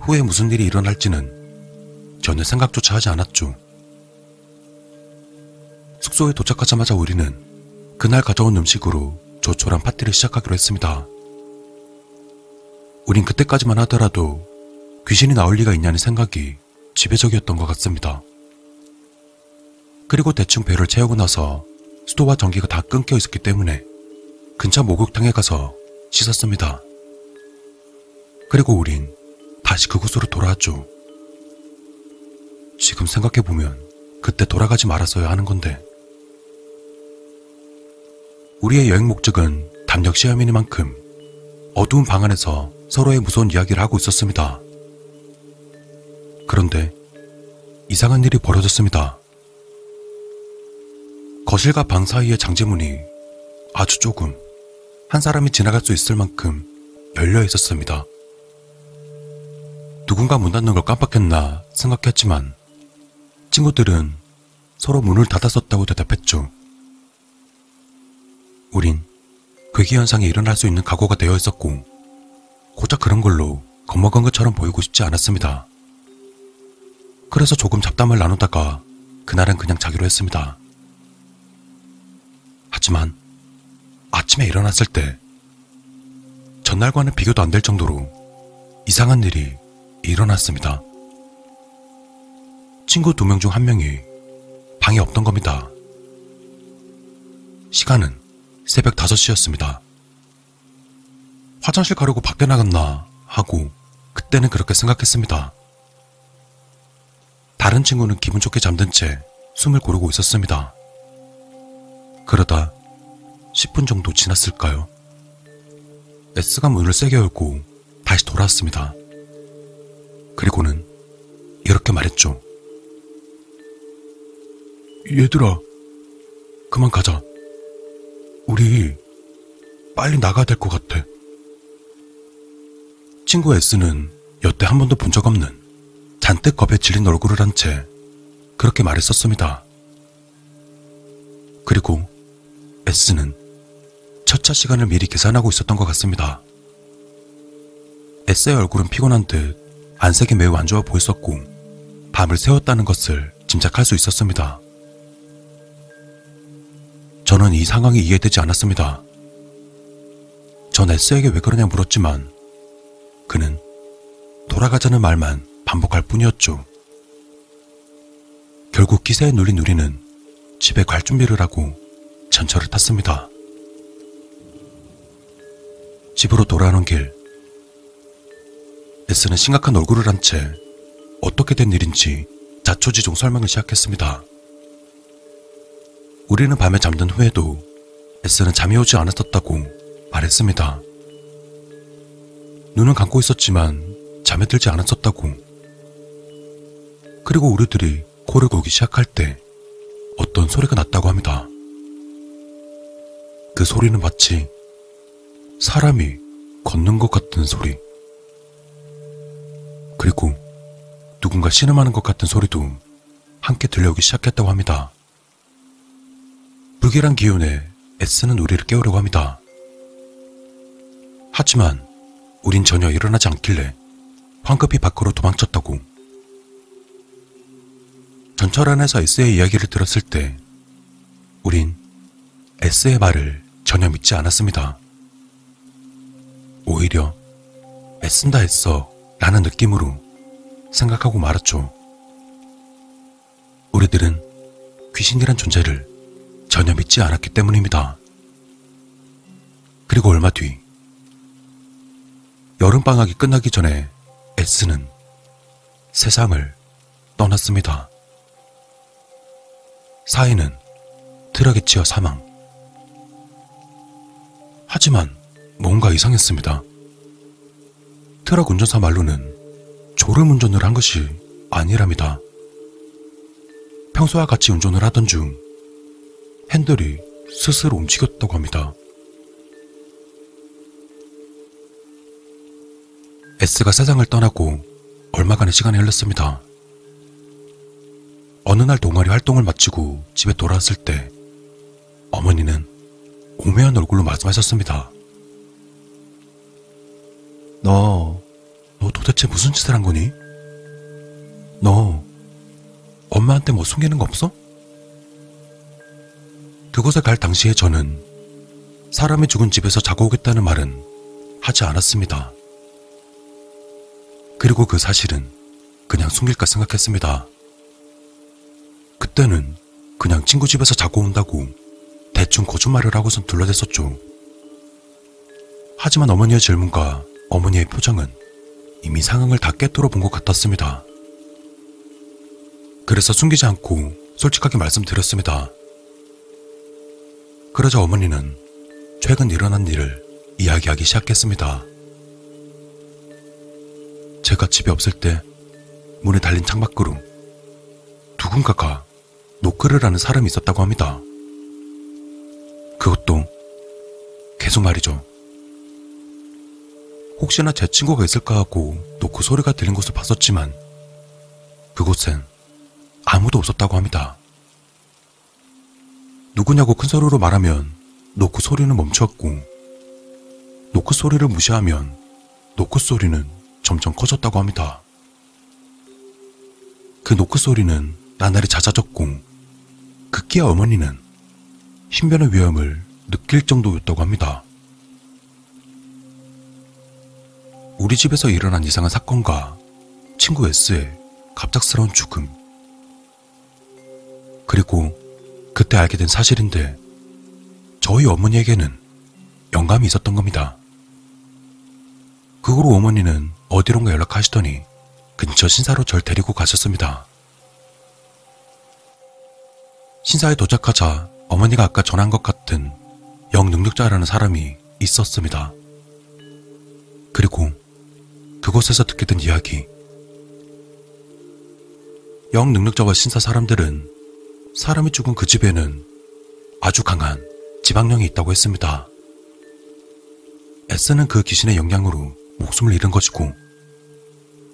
후에 무슨 일이 일어날지는 전혀 생각조차 하지 않았죠. 숙소에 도착하자마자 우리는 그날 가져온 음식으로 조촐한 파티를 시작하기로 했습니다. 우린 그때까지만 하더라도 귀신이 나올 리가 있냐는 생각이 지배적이었던 것 같습니다. 그리고 대충 배를 채우고 나서 수도와 전기가 다 끊겨 있었기 때문에 근처 목욕탕에 가서 씻었습니다. 그리고 우린 다시 그곳으로 돌아왔죠. 지금 생각해보면 그때 돌아가지 말았어야 하는 건데. 우리의 여행 목적은 담력 시험이니만큼 어두운 방 안에서 서로의 무서운 이야기를 하고 있었습니다. 그런데 이상한 일이 벌어졌습니다. 거실과 방 사이의 장제문이 아주 조금 한 사람이 지나갈 수 있을 만큼 열려 있었습니다. 누군가 문 닫는 걸 깜빡했나 생각했지만 친구들은 서로 문을 닫았었다고 대답했죠. 우린 괴기 현상이 일어날 수 있는 각오가 되어 있었고 고작 그런 걸로 겁먹은 것처럼 보이고 싶지 않았습니다. 그래서 조금 잡담을 나누다가 그날은 그냥 자기로 했습니다. 하지만 아침에 일어났을 때 전날과는 비교도 안 될 정도로 이상한 일이 일어났습니다. 친구 두 명 중 한 명이 방에 없던 겁니다. 시간은 새벽 5시였습니다. 화장실 가려고 밖에 나갔나 하고 그때는 그렇게 생각했습니다. 다른 친구는 기분 좋게 잠든 채 숨을 고르고 있었습니다. 그러다 10분 정도 지났을까요? S가 문을 세게 열고 다시 돌아왔습니다. 그리고는 이렇게 말했죠. 얘들아, 그만 가자. 우리 빨리 나가야 될 것 같아. 친구 S는 여태 한 번도 본 적 없는 잔뜩 겁에 질린 얼굴을 한 채 그렇게 말했었습니다. 그리고 S는 첫차 시간을 미리 계산하고 있었던 것 같습니다. S의 얼굴은 피곤한 듯 안색이 매우 안 좋아 보였었고 밤을 새웠다는 것을 짐작할 수 있었습니다. 저는 이 상황이 이해되지 않았습니다. 전 S에게 왜 그러냐 물었지만 그는 돌아가자는 말만 반복할 뿐이었죠. 결국 기세에 눌린 우리는 집에 갈 준비를 하고 전철을 탔습니다. 집으로 돌아오는 길, S는 심각한 얼굴을 한 채 어떻게 된 일인지 자초지종 설명을 시작했습니다. 우리는 밤에 잠든 후에도 S는 잠이 오지 않았었다고 말했습니다. 눈은 감고 있었지만 잠에 들지 않았었다고. 그리고 우리들이 코를 골기 시작할 때 어떤 소리가 났다고 합니다. 그 소리는 마치 사람이 걷는 것 같은 소리. 그리고 누군가 신음하는 것 같은 소리도 함께 들려오기 시작했다고 합니다. 불길한 기운에 애쓰는 우리를 깨우려고 합니다. 하지만 우린 전혀 일어나지 않길래 황급히 밖으로 도망쳤다고. 전철 안에서 S의 이야기를 들었을 때 우린 S의 말을 전혀 믿지 않았습니다. 오히려 애쓴다 했어 라는 느낌으로 생각하고 말았죠. 우리들은 귀신이란 존재를 전혀 믿지 않았기 때문입니다. 그리고 얼마 뒤 여름방학이 끝나기 전에 S는 세상을 떠났습니다. 사인은 트럭에 치여 사망. 하지만 뭔가 이상했습니다. 트럭 운전사 말로는 졸음 운전을 한 것이 아니랍니다. 평소와 같이 운전을 하던 중 핸들이 스스로 움직였다고 합니다. S가 세상을 떠나고 얼마간의 시간이 흘렀습니다. 어느 날 동아리 활동을 마치고 집에 돌아왔을 때 어머니는 오묘한 얼굴로 말씀하셨습니다. 너, 너 도대체 무슨 짓을 한 거니? 너, 엄마한테 뭐 숨기는 거 없어? 그곳에 갈 당시에 저는 사람이 죽은 집에서 자고 오겠다는 말은 하지 않았습니다. 그리고 그 사실은 그냥 숨길까 생각했습니다. 그때는 그냥 친구 집에서 자고 온다고 대충 거짓말을 하고선 둘러댔었죠. 하지만 어머니의 질문과 어머니의 표정은 이미 상황을 다 깨뜨려 본 것 같았습니다. 그래서 숨기지 않고 솔직하게 말씀드렸습니다. 그러자 어머니는 최근 일어난 일을 이야기하기 시작했습니다. 제가 집에 없을 때 문에 달린 창밖으로 누군가가 노크를 하는 사람이 있었다고 합니다. 그것도 계속 말이죠. 혹시나 제 친구가 있을까 하고 노크 소리가 들린 곳을 봤었지만 그곳엔 아무도 없었다고 합니다. 누구냐고 큰 소리로 말하면 노크 소리는 멈추었고 노크 소리를 무시하면 노크 소리는 점점 커졌다고 합니다. 그 노크 소리는 나날이 잦아졌고 급기야 어머니는 신변의 위험을 느낄 정도였다고 합니다. 우리 집에서 일어난 이상한 사건과 친구 S의 갑작스러운 죽음. 그리고 그때 알게 된 사실인데 저희 어머니에게는 영감이 있었던 겁니다. 그 후로 어머니는 어디론가 연락하시더니 근처 신사로 절 데리고 가셨습니다. 신사에 도착하자 어머니가 아까 전한 것 같은 영능력자라는 사람이 있었습니다. 그리고 그곳에서 듣게 된 이야기. 영능력자와 신사 사람들은 사람이 죽은 그 집에는 아주 강한 지방령이 있다고 했습니다. S는 그 귀신의 영향으로 목숨을 잃은 것이고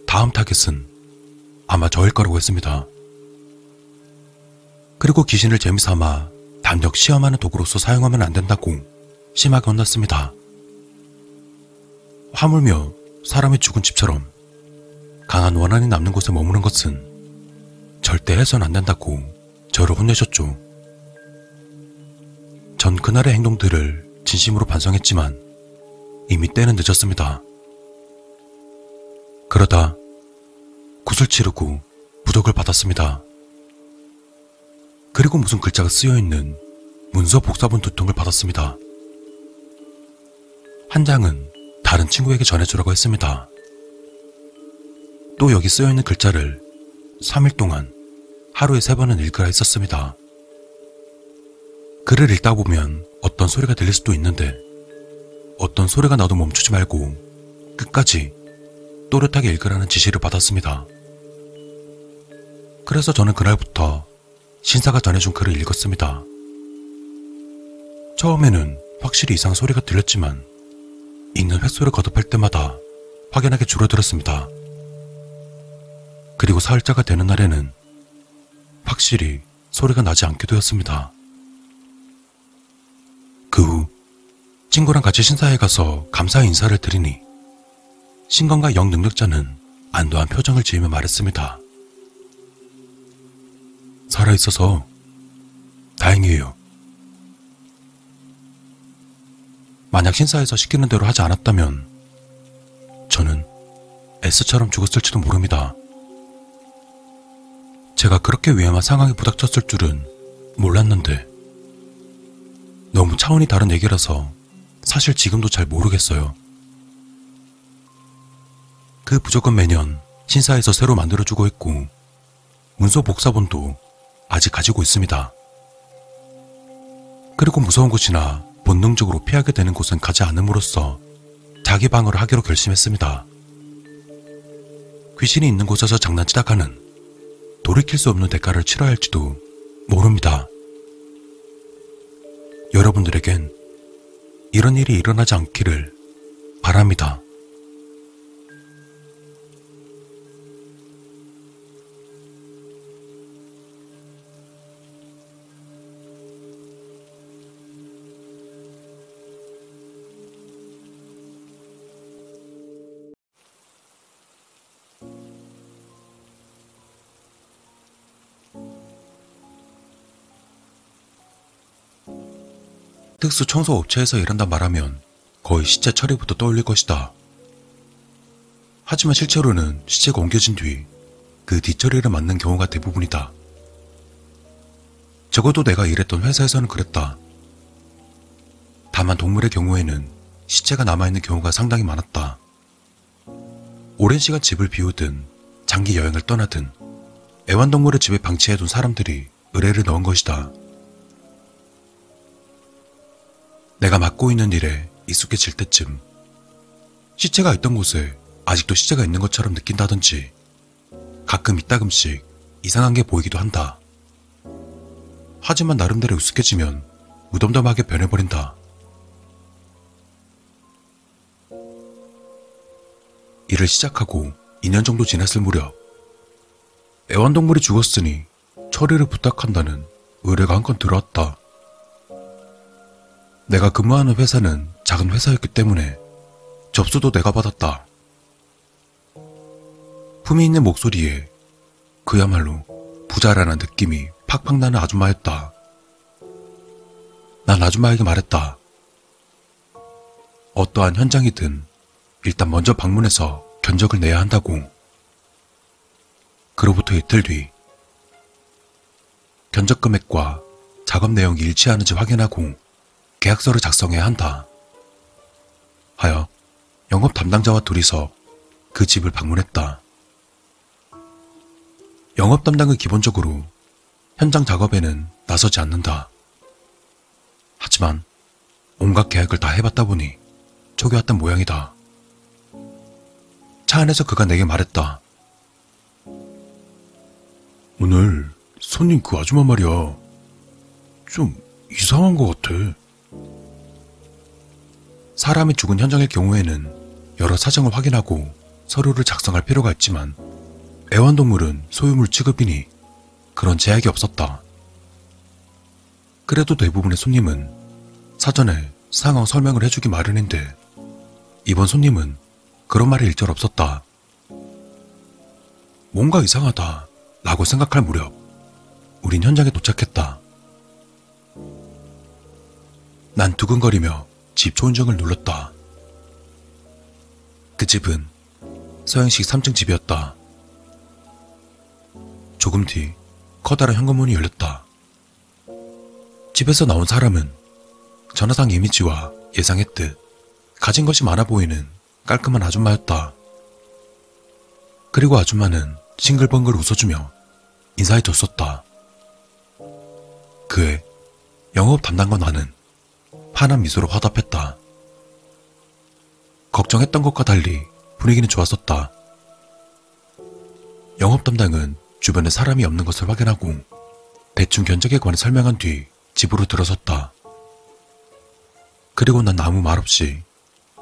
다음 타겟은 아마 저일 거라고 했습니다. 그리고 귀신을 재미삼아 담력 시험하는 도구로서 사용하면 안 된다고 심하게 혼났습니다. 하물며 사람이 죽은 집처럼 강한 원한이 남는 곳에 머무는 것은 절대 해선 안 된다고 저를 혼내셨죠. 전 그날의 행동들을 진심으로 반성했지만 이미 때는 늦었습니다. 그러다 굿을 치르고 부적을 받았습니다. 그리고 무슨 글자가 쓰여 있는 문서 복사본 두 통을 받았습니다. 한 장은 다른 친구에게 전해주라고 했습니다. 또 여기 쓰여 있는 글자를 3일 동안 하루에 세 번은 읽으라 했었습니다. 글을 읽다 보면 어떤 소리가 들릴 수도 있는데 어떤 소리가 나도 멈추지 말고 끝까지 또렷하게 읽으라는 지시를 받았습니다. 그래서 저는 그날부터 신사가 전해준 글을 읽었습니다. 처음에는 확실히 이상 소리가 들렸지만 읽는 횟수를 거듭할 때마다 확연하게 줄어들었습니다. 그리고 사흘자가 되는 날에는 확실히 소리가 나지 않게 되었습니다. 그 후 친구랑 같이 신사에 가서 감사 인사를 드리니 신건과 영 능력자는 안도한 표정을 지으며 말했습니다. 살아있어서 다행이에요. 만약 신사에서 시키는 대로 하지 않았다면 저는 S처럼 죽었을지도 모릅니다. 제가 그렇게 위험한 상황에 부닥쳤을 줄은 몰랐는데 너무 차원이 다른 얘기라서 사실 지금도 잘 모르겠어요. 그 부적은 매년 신사에서 새로 만들어주고 있고 문서 복사본도 아직 가지고 있습니다. 그리고 무서운 곳이나 본능적으로 피하게 되는 곳은 가지 않음으로써 자기 방어를 하기로 결심했습니다. 귀신이 있는 곳에서 장난치다 가는 돌이킬 수 없는 대가를 치러야 할지도 모릅니다. 여러분들에겐 이런 일이 일어나지 않기를 바랍니다. 특수 청소 업체에서 일한다 말하면 거의 시체 처리부터 떠올릴 것이다. 하지만 실제로는 시체가 옮겨진 뒤그 뒷처리를 맡는 경우가 대부분이다. 적어도 내가 일했던 회사에서는 그랬다. 다만 동물의 경우에는 시체가 남아있는 경우가 상당히 많았다. 오랜 시간 집을 비우든 장기 여행을 떠나든 애완동물을 집에 방치해둔 사람들이 의뢰를 넣은 것이다. 내가 맡고 있는 일에 익숙해질 때쯤 시체가 있던 곳에 아직도 시체가 있는 것처럼 느낀다든지 가끔 이따금씩 이상한 게 보이기도 한다. 하지만 나름대로 익숙해지면 무덤덤하게 변해버린다. 일을 시작하고 2년 정도 지났을 무렵 애완동물이 죽었으니 처리를 부탁한다는 의뢰가 한 건 들어왔다. 내가 근무하는 회사는 작은 회사였기 때문에 접수도 내가 받았다. 품이 있는 목소리에 그야말로 부자라는 느낌이 팍팍 나는 아줌마였다. 난 아줌마에게 말했다. 어떠한 현장이든 일단 먼저 방문해서 견적을 내야 한다고. 그로부터 이틀 뒤 견적 금액과 작업 내용이 일치하는지 확인하고 계약서를 작성해야 한다. 하여 영업 담당자와 둘이서 그 집을 방문했다. 영업 담당은 기본적으로 현장 작업에는 나서지 않는다. 하지만 온갖 계약을 다 해봤다 보니 촉이 왔던 모양이다. 차 안에서 그가 내게 말했다. 오늘 손님 그 아줌마 말이야. 좀 이상한 것 같아. 사람이 죽은 현장일 경우에는 여러 사정을 확인하고 서류를 작성할 필요가 있지만 애완동물은 소유물 취급이니 그런 제약이 없었다. 그래도 대부분의 손님은 사전에 상황 설명을 해주기 마련인데 이번 손님은 그런 말이 일절 없었다. 뭔가 이상하다 라고 생각할 무렵 우린 현장에 도착했다. 난 두근거리며 집 초인종을 눌렀다. 그 집은 서양식 3층 집이었다. 조금 뒤 커다란 현관문이 열렸다. 집에서 나온 사람은 전화상 이미지와 예상했듯 가진 것이 많아 보이는 깔끔한 아줌마였다. 그리고 아줌마는 싱글벙글 웃어주며 인사해줬었다. 그의 영업 담당과 나는 환한 미소로 화답했다. 걱정했던 것과 달리 분위기는 좋았었다. 영업 담당은 주변에 사람이 없는 것을 확인하고 대충 견적에 관해 설명한 뒤 집으로 들어섰다. 그리고 난 아무 말 없이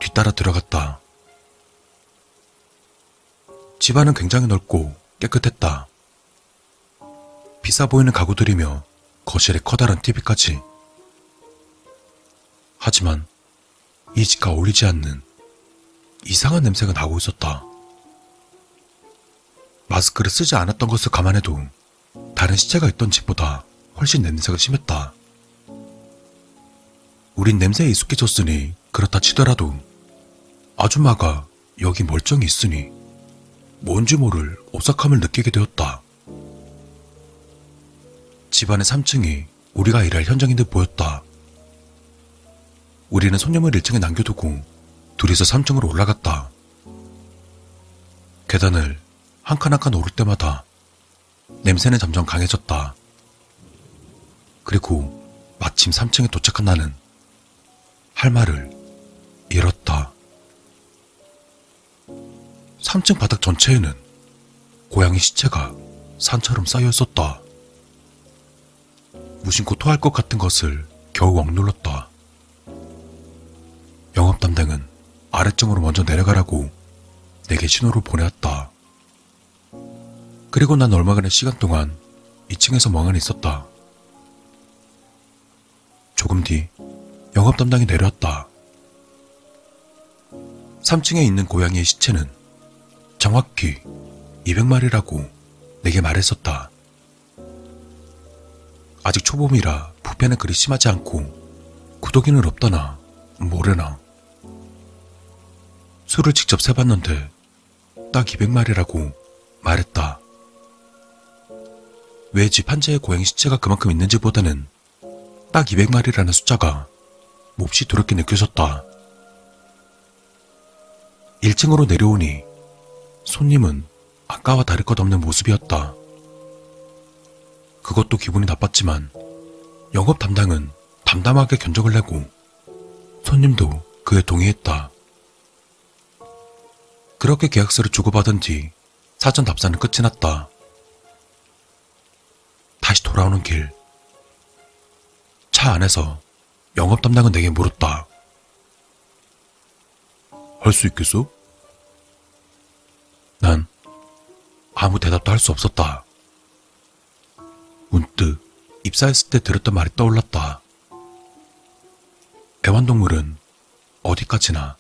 뒤따라 들어갔다. 집안은 굉장히 넓고 깨끗했다. 비싸 보이는 가구들이며 거실에 커다란 TV까지. 하지만 이 집과 어울리지 않는 이상한 냄새가 나고 있었다. 마스크를 쓰지 않았던 것을 감안해도 다른 시체가 있던 집보다 훨씬 냄새가 심했다. 우린 냄새에 익숙해졌으니 그렇다 치더라도 아줌마가 여기 멀쩡히 있으니 뭔지 모를 오싹함을 느끼게 되었다. 집안의 3층이 우리가 일할 현장인 듯 보였다. 우리는 손님을 1층에 남겨두고 둘이서 3층으로 올라갔다. 계단을 한 칸 한 칸 오를 때마다 냄새는 점점 강해졌다. 그리고 마침 3층에 도착한 나는 할 말을 잃었다. 3층 바닥 전체에는 고양이 시체가 산처럼 쌓여 있었다. 무심코 토할 것 같은 것을 겨우 억눌렀다. 영업 담당은 아래층으로 먼저 내려가라고 내게 신호를 보내었다. 그리고 난 얼마간의 시간 동안 2층에서 멍하니 있었다. 조금 뒤 영업 담당이 내려왔다. 3층에 있는 고양이의 시체는 정확히 200마리라고 내게 말했었다. 아직 초봄이라 부패는 그리 심하지 않고 구더기는 없다나 모래나 수를 직접 세봤는데 딱 200마리라고 말했다. 왜 집 한 채에 고양이 시체가 그만큼 있는지보다는 딱 200마리라는 숫자가 몹시 두렵게 느껴졌다. 1층으로 내려오니 손님은 아까와 다를 것 없는 모습이었다. 그것도 기분이 나빴지만 영업 담당은 담담하게 견적을 내고 손님도 그에 동의했다. 그렇게 계약서를 주고받은 뒤 사전 답사는 끝이 났다. 다시 돌아오는 길. 차 안에서 영업 담당은 내게 물었다. 할 수 있겠어? 난 아무 대답도 할 수 없었다. 문득 입사했을 때 들었던 말이 떠올랐다. 애완동물은 어디까지나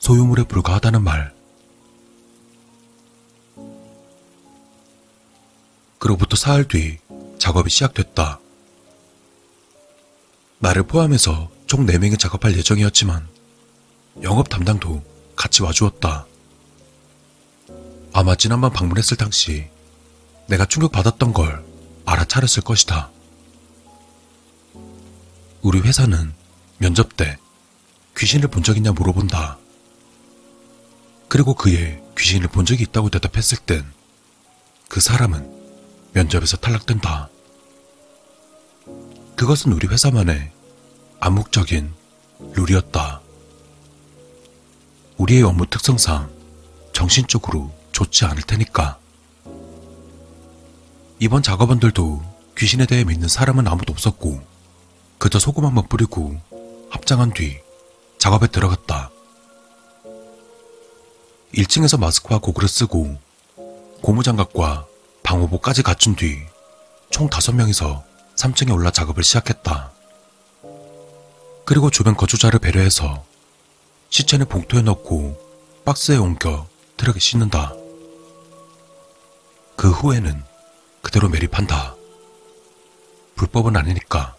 소유물에 불과하다는 말. 그로부터 사흘 뒤 작업이 시작됐다. 나를 포함해서 총 4명이 작업할 예정이었지만 영업 담당도 같이 와주었다. 아마 지난번 방문했을 당시 내가 충격받았던 걸 알아차렸을 것이다. 우리 회사는 면접 때 귀신을 본 적 있냐 물어본다. 그리고 그의 귀신을 본 적이 있다고 대답했을 땐 그 사람은 면접에서 탈락된다. 그것은 우리 회사만의 암묵적인 룰이었다. 우리의 업무 특성상 정신적으로 좋지 않을 테니까. 이번 작업원들도 귀신에 대해 믿는 사람은 아무도 없었고, 그저 소금 한 번 뿌리고 합장한 뒤 작업에 들어갔다. 1층에서 마스크와 고글을 쓰고 고무장갑과 방호복까지 갖춘 뒤 총 5명이서 3층에 올라 작업을 시작했다. 그리고 주변 거주자를 배려해서 시체는 봉투에 넣고 박스에 옮겨 트럭에 싣는다. 그 후에는 그대로 매립한다. 불법은 아니니까.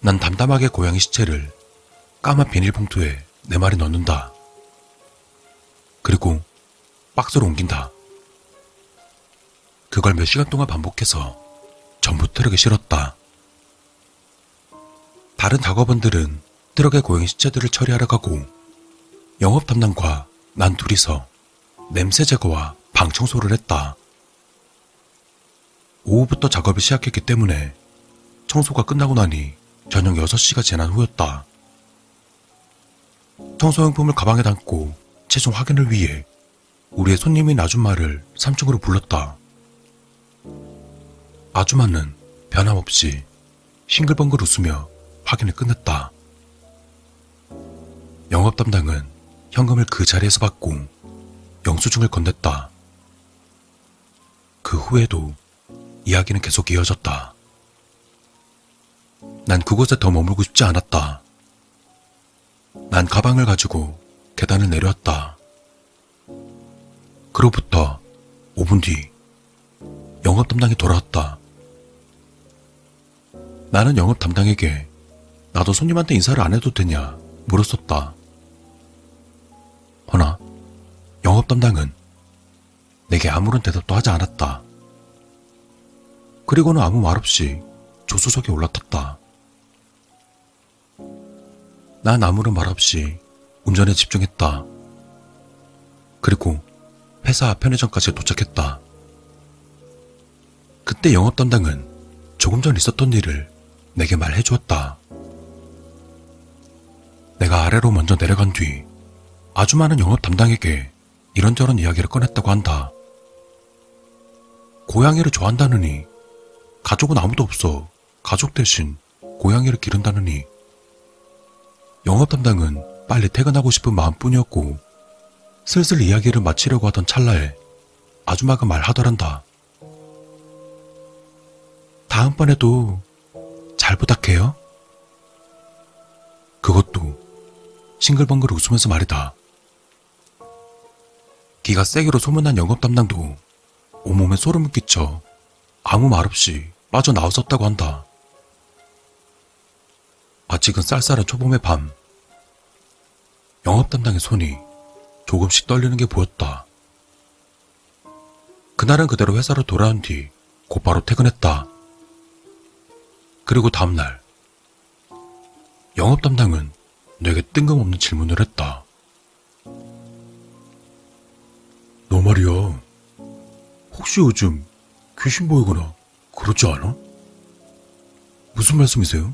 난 담담하게 고양이 시체를 까만 비닐봉투에 내 말이 넣는다. 그리고 박스로 옮긴다. 그걸 몇 시간 동안 반복해서 전부 트럭에 실었다. 다른 작업원들은 트럭에 고양이 시체들을 처리하러 가고 영업 담당과 난 둘이서 냄새 제거와 방 청소를 했다. 오후부터 작업을 시작했기 때문에 청소가 끝나고 나니 저녁 6시가 지난 후였다. 청소용품을 가방에 담고 최종 확인을 위해 우리의 손님인 아줌마를 3층으로 불렀다. 아줌마는 변함없이 싱글벙글 웃으며 확인을 끝냈다. 영업 담당은 현금을 그 자리에서 받고 영수증을 건넸다. 그 후에도 이야기는 계속 이어졌다. 난 그곳에 더 머물고 싶지 않았다. 난 가방을 가지고 계단을 내려왔다. 그로부터 5분 뒤 영업 담당이 돌아왔다. 나는 영업 담당에게 나도 손님한테 인사를 안 해도 되냐 물었었다. 허나 영업 담당은 내게 아무런 대답도 하지 않았다. 그리고는 아무 말 없이 조수석에 올라탔다. 난 아무런 말 없이 운전에 집중했다. 그리고 회사 편의점까지 도착했다. 그때 영업 담당은 조금 전 있었던 일을 내게 말해 주었다. 내가 아래로 먼저 내려간 뒤 아주 많은 영업 담당에게 이런저런 이야기를 꺼냈다고 한다. 고양이를 좋아한다느니 가족은 아무도 없어 가족 대신 고양이를 기른다느니 영업 담당은 빨리 퇴근하고 싶은 마음뿐이었고 슬슬 이야기를 마치려고 하던 찰나에 아줌마가 말하더란다. 다음번에도 잘 부탁해요. 그것도 싱글벙글 웃으면서 말이다. 기가 세기로 소문난 영업 담당도 온몸에 소름을 끼쳐 아무 말 없이 빠져나왔었다고 한다. 아직은 쌀쌀한 초봄의 밤. 영업 담당의 손이 조금씩 떨리는 게 보였다. 그날은 그대로 회사로 돌아온 뒤 곧바로 퇴근했다. 그리고 다음날 영업 담당은 내게 뜬금없는 질문을 했다. 너 말이야. 혹시 요즘 귀신 보이거나 그렇지 않아? 무슨 말씀이세요?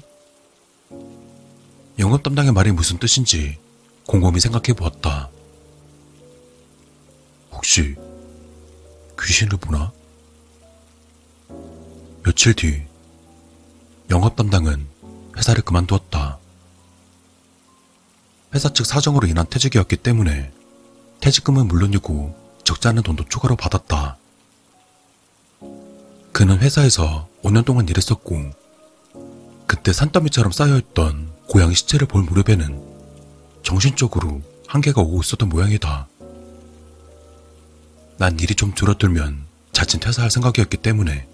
영업 담당의 말이 무슨 뜻인지 곰곰이 생각해 보았다. 혹시 귀신을 보나? 며칠 뒤 영업 담당은 회사를 그만두었다. 회사 측 사정으로 인한 퇴직이었기 때문에 퇴직금은 물론이고 적지 않은 돈도 추가로 받았다. 그는 회사에서 5년 동안 일했었고 그때 산더미처럼 쌓여있던 고양이 시체를 볼 무렵에는 정신적으로 한계가 오고 있었던 모양이다. 난 일이 좀 줄어들면 자진 퇴사할 생각이었기 때문에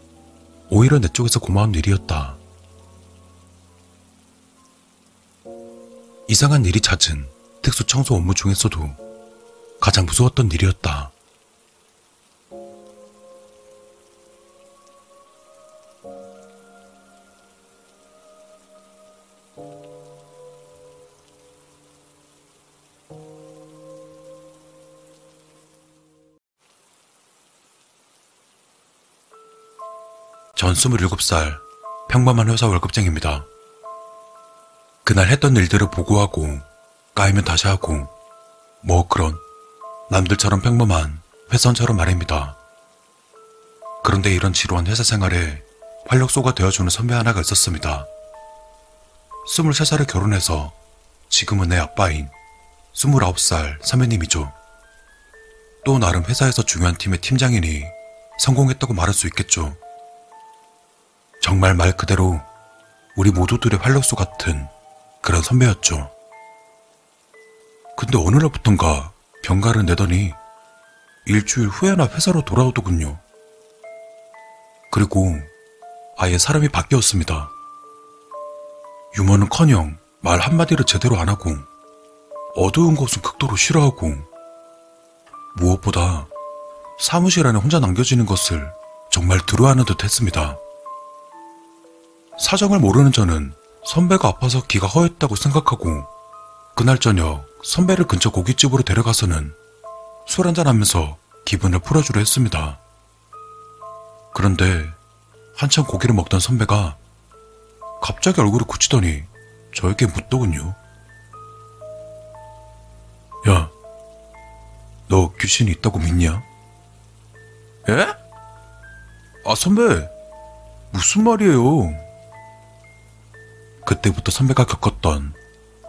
오히려 내 쪽에서 고마운 일이었다. 이상한 일이 잦은 특수 청소 업무 중에서도 가장 무서웠던 일이었다. 전 27살 평범한 회사 월급쟁입니다. 그날 했던 일들을 보고하고 까이면 다시 하고 뭐 그런 남들처럼 평범한 회선처럼 말입니다. 그런데 이런 지루한 회사 생활에 활력소가 되어주는 선배 하나가 있었습니다. 23살에 결혼해서 지금은 내 아빠인 29살 선배님이죠. 또 나름 회사에서 중요한 팀의 팀장이니 성공했다고 말할 수 있겠죠. 정말 말 그대로 우리 모두들의 활력소 같은 그런 선배였죠. 근데 어느 날부턴가 병가를 내더니 일주일 후에나 회사로 돌아오더군요. 그리고 아예 사람이 바뀌었습니다. 유머는 커녕 말 한마디를 제대로 안 하고 어두운 곳은 극도로 싫어하고 무엇보다 사무실 안에 혼자 남겨지는 것을 정말 두려워하는 듯 했습니다. 사정을 모르는 저는 선배가 아파서 기가 허했다고 생각하고 그날 저녁 선배를 근처 고깃집으로 데려가서는 술 한잔 하면서 기분을 풀어주려 했습니다. 그런데 한참 고기를 먹던 선배가 갑자기 얼굴을 굳히더니 저에게 묻더군요. 야, 너 귀신이 있다고 믿냐? 에? 아, 선배, 무슨 말이에요? 그때부터 선배가 겪었던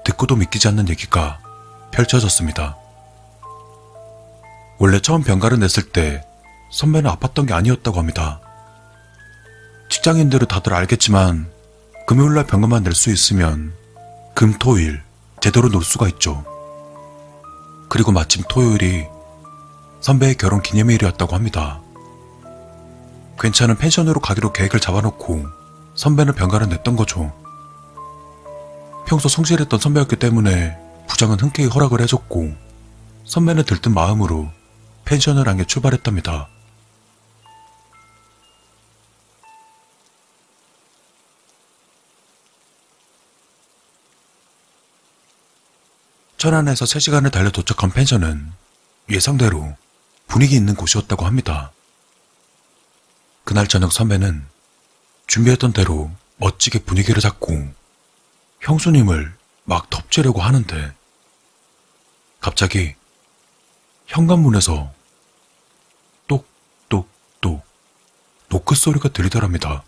듣고도 믿기지 않는 얘기가 펼쳐졌습니다. 원래 처음 병가를 냈을 때 선배는 아팠던 게 아니었다고 합니다. 직장인들은 다들 알겠지만 금요일날 병가만 낼 수 있으면 금, 토, 일 제대로 놀 수가 있죠. 그리고 마침 토요일이 선배의 결혼 기념일이었다고 합니다. 괜찮은 펜션으로 가기로 계획을 잡아놓고 선배는 병가를 냈던 거죠. 평소 성실했던 선배였기 때문에 부장은 흔쾌히 허락을 해줬고 선배는 들뜬 마음으로 펜션을 향해 출발했답니다. 천안에서 3시간을 달려 도착한 펜션은 예상대로 분위기 있는 곳이었다고 합니다. 그날 저녁 선배는 준비했던 대로 멋지게 분위기를 잡고 형수님을 막 덮치려고 하는데 갑자기 현관문에서 똑똑똑 노크 소리가 들리더랍니다.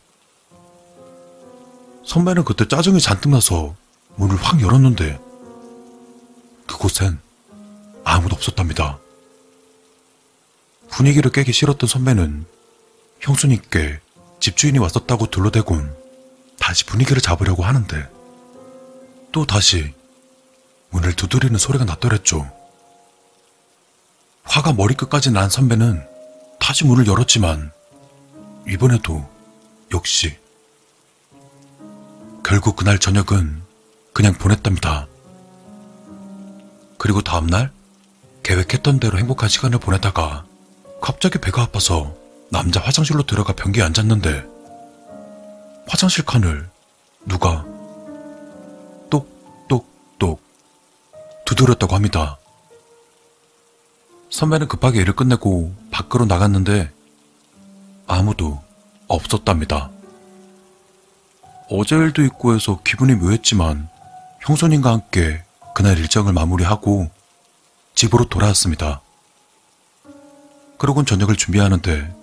선배는 그때 짜증이 잔뜩 나서 문을 확 열었는데 그곳엔 아무도 없었답니다. 분위기를 깨기 싫었던 선배는 형수님께 집주인이 왔었다고 둘러대곤 다시 분위기를 잡으려고 하는데 또 다시 문을 두드리는 소리가 났더랬죠. 화가 머리끝까지 난 선배는 다시 문을 열었지만 이번에도 역시 결국 그날 저녁은 그냥 보냈답니다. 그리고 다음날 계획했던 대로 행복한 시간을 보내다가 갑자기 배가 아파서 남자 화장실로 들어가 변기에 앉았는데 화장실 칸을 누가 두드렸다고 합니다. 선배는 급하게 일을 끝내고 밖으로 나갔는데 아무도 없었답니다. 어제 일도 있고 해서 기분이 묘했지만 형수님과 함께 그날 일정을 마무리하고 집으로 돌아왔습니다. 그러곤 저녁을 준비하는데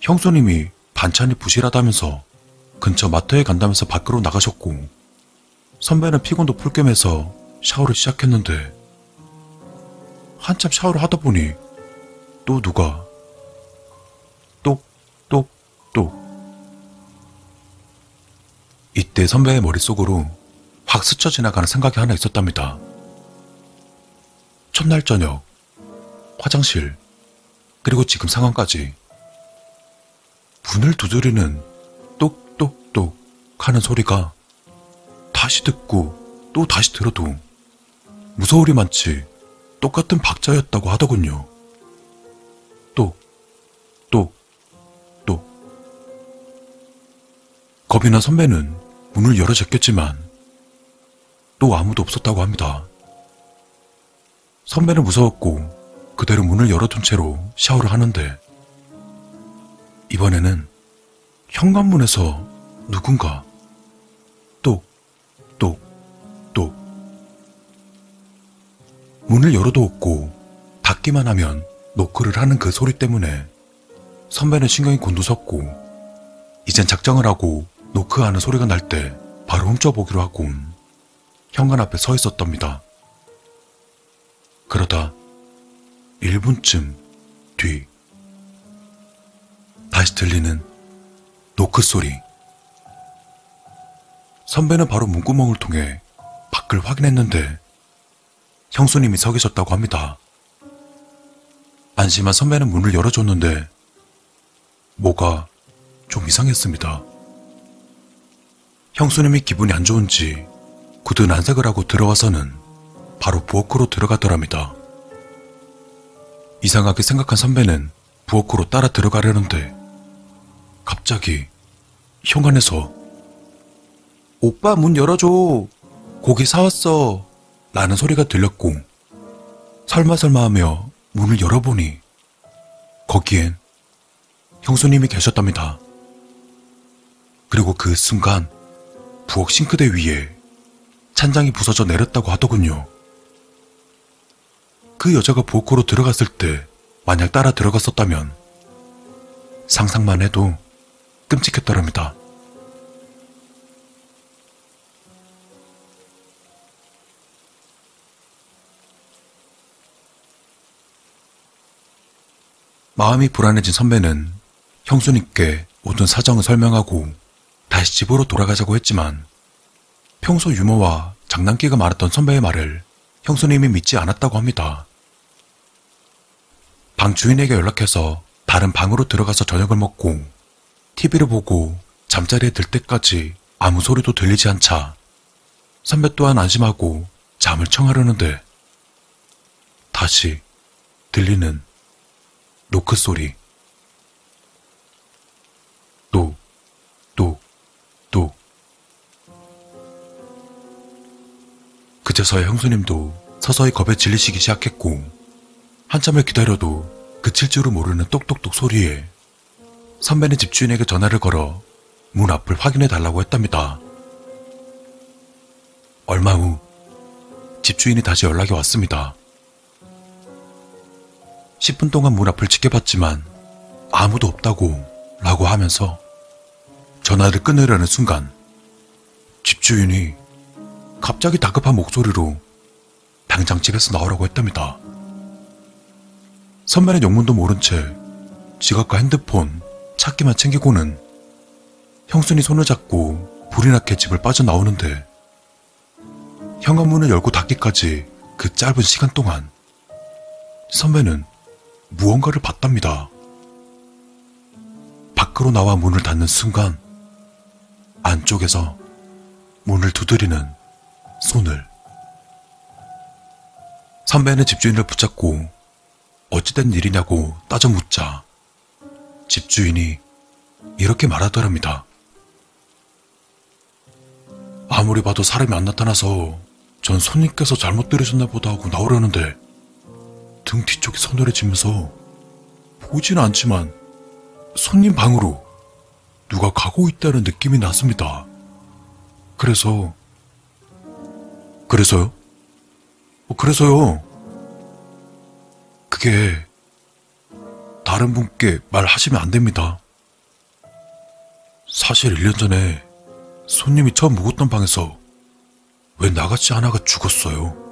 형수님이 반찬이 부실하다면서 근처 마트에 간다면서 밖으로 나가셨고 선배는 피곤도 풀 겸해서 샤워를 시작했는데 한참 샤워를 하다 보니 또 누가? 똑똑똑. 이때 선배의 머릿속으로 확 스쳐 지나가는 생각이 하나 있었답니다. 첫날 저녁 화장실 그리고 지금 상황까지. 문을 두드리는 똑똑똑 하는 소리가 다시 듣고 또 다시 들어도 무서우리만치 똑같은 박자였다고 하더군요. 똑, 똑, 똑. 겁이 난 선배는 문을 열어 제꼈지만 또 아무도 없었다고 합니다. 선배는 무서웠고 그대로 문을 열어둔 채로 샤워를 하는데 이번에는 현관문에서 누군가 문을 열어도 없고 닫기만 하면 노크를 하는 그 소리 때문에 선배는 신경이 곤두섰고 이젠 작정을 하고 노크하는 소리가 날 때 바로 훔쳐보기로 하고 현관 앞에 서 있었답니다. 그러다 1분쯤 뒤 다시 들리는 노크 소리. 선배는 바로 문구멍을 통해 밖을 확인했는데 형수님이 서 계셨다고 합니다. 안심한 선배는 문을 열어줬는데 뭐가 좀 이상했습니다. 형수님이 기분이 안 좋은지 굳은 안색을 하고 들어와서는 바로 부엌으로 들어가더랍니다. 이상하게 생각한 선배는 부엌으로 따라 들어가려는데 갑자기 현관에서 오빠 문 열어줘 고기 사왔어 라는 소리가 들렸고 설마설마 하며 문을 열어보니 거기엔 형수님이 계셨답니다. 그리고 그 순간 부엌 싱크대 위에 찬장이 부서져 내렸다고 하더군요. 그 여자가 부엌으로 들어갔을 때 만약 따라 들어갔었다면 상상만 해도 끔찍했더랍니다. 마음이 불안해진 선배는 형수님께 모든 사정을 설명하고 다시 집으로 돌아가자고 했지만 평소 유머와 장난기가 많았던 선배의 말을 형수님이 믿지 않았다고 합니다. 방 주인에게 연락해서 다른 방으로 들어가서 저녁을 먹고 TV를 보고 잠자리에 들 때까지 아무 소리도 들리지 않자 선배 또한 안심하고 잠을 청하려는데 다시 들리는 노크 소리. 또, 또, 또. 그제서야 형수님도 서서히 겁에 질리시기 시작했고, 한참을 기다려도 그칠 줄을 모르는 똑똑똑 소리에 선배는 집주인에게 전화를 걸어 문 앞을 확인해 달라고 했답니다. 얼마 후 집주인이 다시 연락이 왔습니다. 10분 동안 문 앞을 지켜봤지만 아무도 없다고 라고 하면서 전화를 끊으려는 순간 집주인이 갑자기 다급한 목소리로 당장 집에서 나오라고 했답니다. 선배는 영문도 모른 채 지갑과 핸드폰, 찾기만 챙기고는 형순이 손을 잡고 불이 나게 집을 빠져나오는데 현관문을 열고 닫기까지 그 짧은 시간 동안 선배는 무언가를 봤답니다. 밖으로 나와 문을 닫는 순간 안쪽에서 문을 두드리는 손을 선배는 집주인을 붙잡고 어찌된 일이냐고 따져 묻자 집주인이 이렇게 말하더랍니다. 아무리 봐도 사람이 안 나타나서 전 손님께서 잘못 들으셨나 보다 하고 나오려는데 등 뒤쪽이 서늘해지면서 보지는 않지만 손님 방으로 누가 가고 있다는 느낌이 났습니다. 그래서 그래서요? 어, 그래서요. 그게 다른 분께 말하시면 안 됩니다. 사실 1년 전에 손님이 처음 묵었던 방에서 왜 나같이 하나가 죽었어요.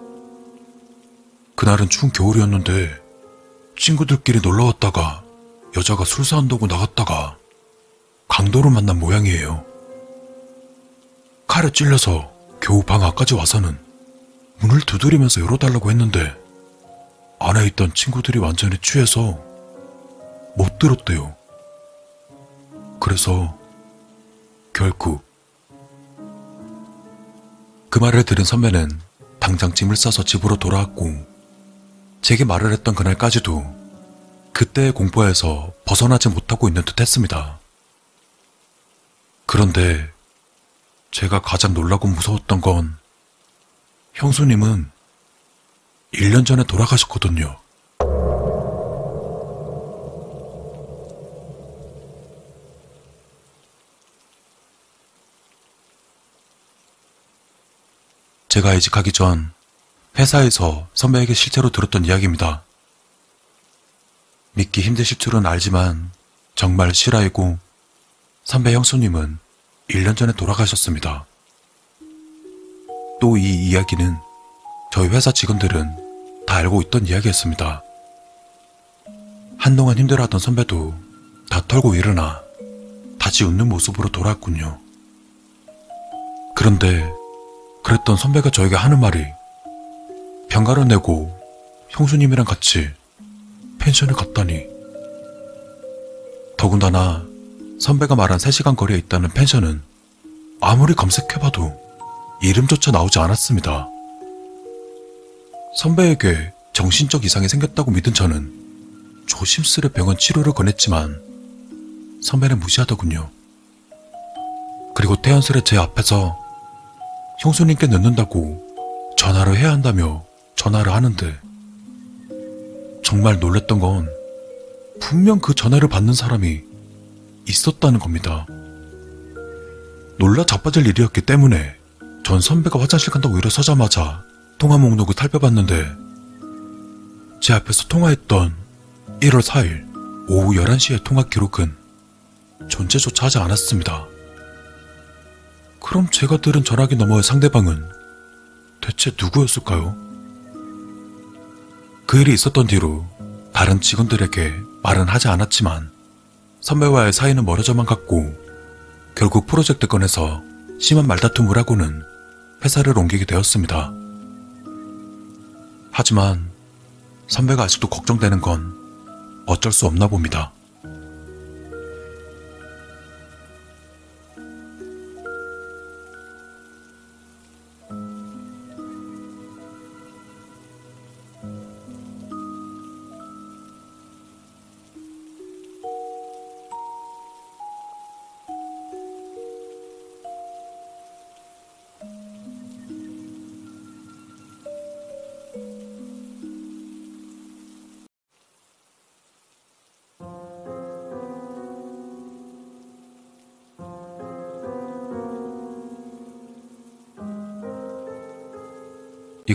그날은 추운 겨울이었는데 친구들끼리 놀러 왔다가 여자가 술 사한다고 나갔다가 강도를 만난 모양이에요. 칼에 찔려서 겨우 방 앞까지 와서는 문을 두드리면서 열어달라고 했는데 안에 있던 친구들이 완전히 취해서 못 들었대요. 그래서 결국 그 말을 들은 선배는 당장 짐을 싸서 집으로 돌아왔고 제게 말을 했던 그날까지도 그때의 공포에서 벗어나지 못하고 있는 듯 했습니다. 그런데 제가 가장 놀라고 무서웠던 건 형수님은 1년 전에 돌아가셨거든요. 제가 이직하기 전 회사에서 선배에게 실제로 들었던 이야기입니다. 믿기 힘드실 줄은 알지만 정말 실화이고 선배 형수님은 1년 전에 돌아가셨습니다. 또 이 이야기는 저희 회사 직원들은 다 알고 있던 이야기였습니다. 한동안 힘들어하던 선배도 다 털고 일어나 다시 웃는 모습으로 돌아왔군요. 그런데 그랬던 선배가 저에게 하는 말이 병가를 내고 형수님이랑 같이 펜션에 갔다니. 더군다나 선배가 말한 3시간 거리에 있다는 펜션은 아무리 검색해봐도 이름조차 나오지 않았습니다. 선배에게 정신적 이상이 생겼다고 믿은 저는 조심스레 병원 치료를 권했지만 선배는 무시하더군요. 그리고 태연스레 제 앞에서 형수님께 늦는다고 전화를 해야 한다며 전화를 하는데 정말 놀랬던 건 분명 그 전화를 받는 사람이 있었다는 겁니다. 놀라 자빠질 일이었기 때문에 전 선배가 화장실 간다고 일어서자마자 통화 목록을 살펴봤는데 제 앞에서 통화했던 1월 4일 오후 11시의 통화 기록은 존재조차 하지 않았습니다. 그럼 제가 들은 전화기 너머의 상대방은 대체 누구였을까요? 그 일이 있었던 뒤로 다른 직원들에게 말은 하지 않았지만 선배와의 사이는 멀어져만 갔고 결국 프로젝트 건에서 심한 말다툼을 하고는 회사를 옮기게 되었습니다. 하지만 선배가 아직도 걱정되는 건 어쩔 수 없나 봅니다.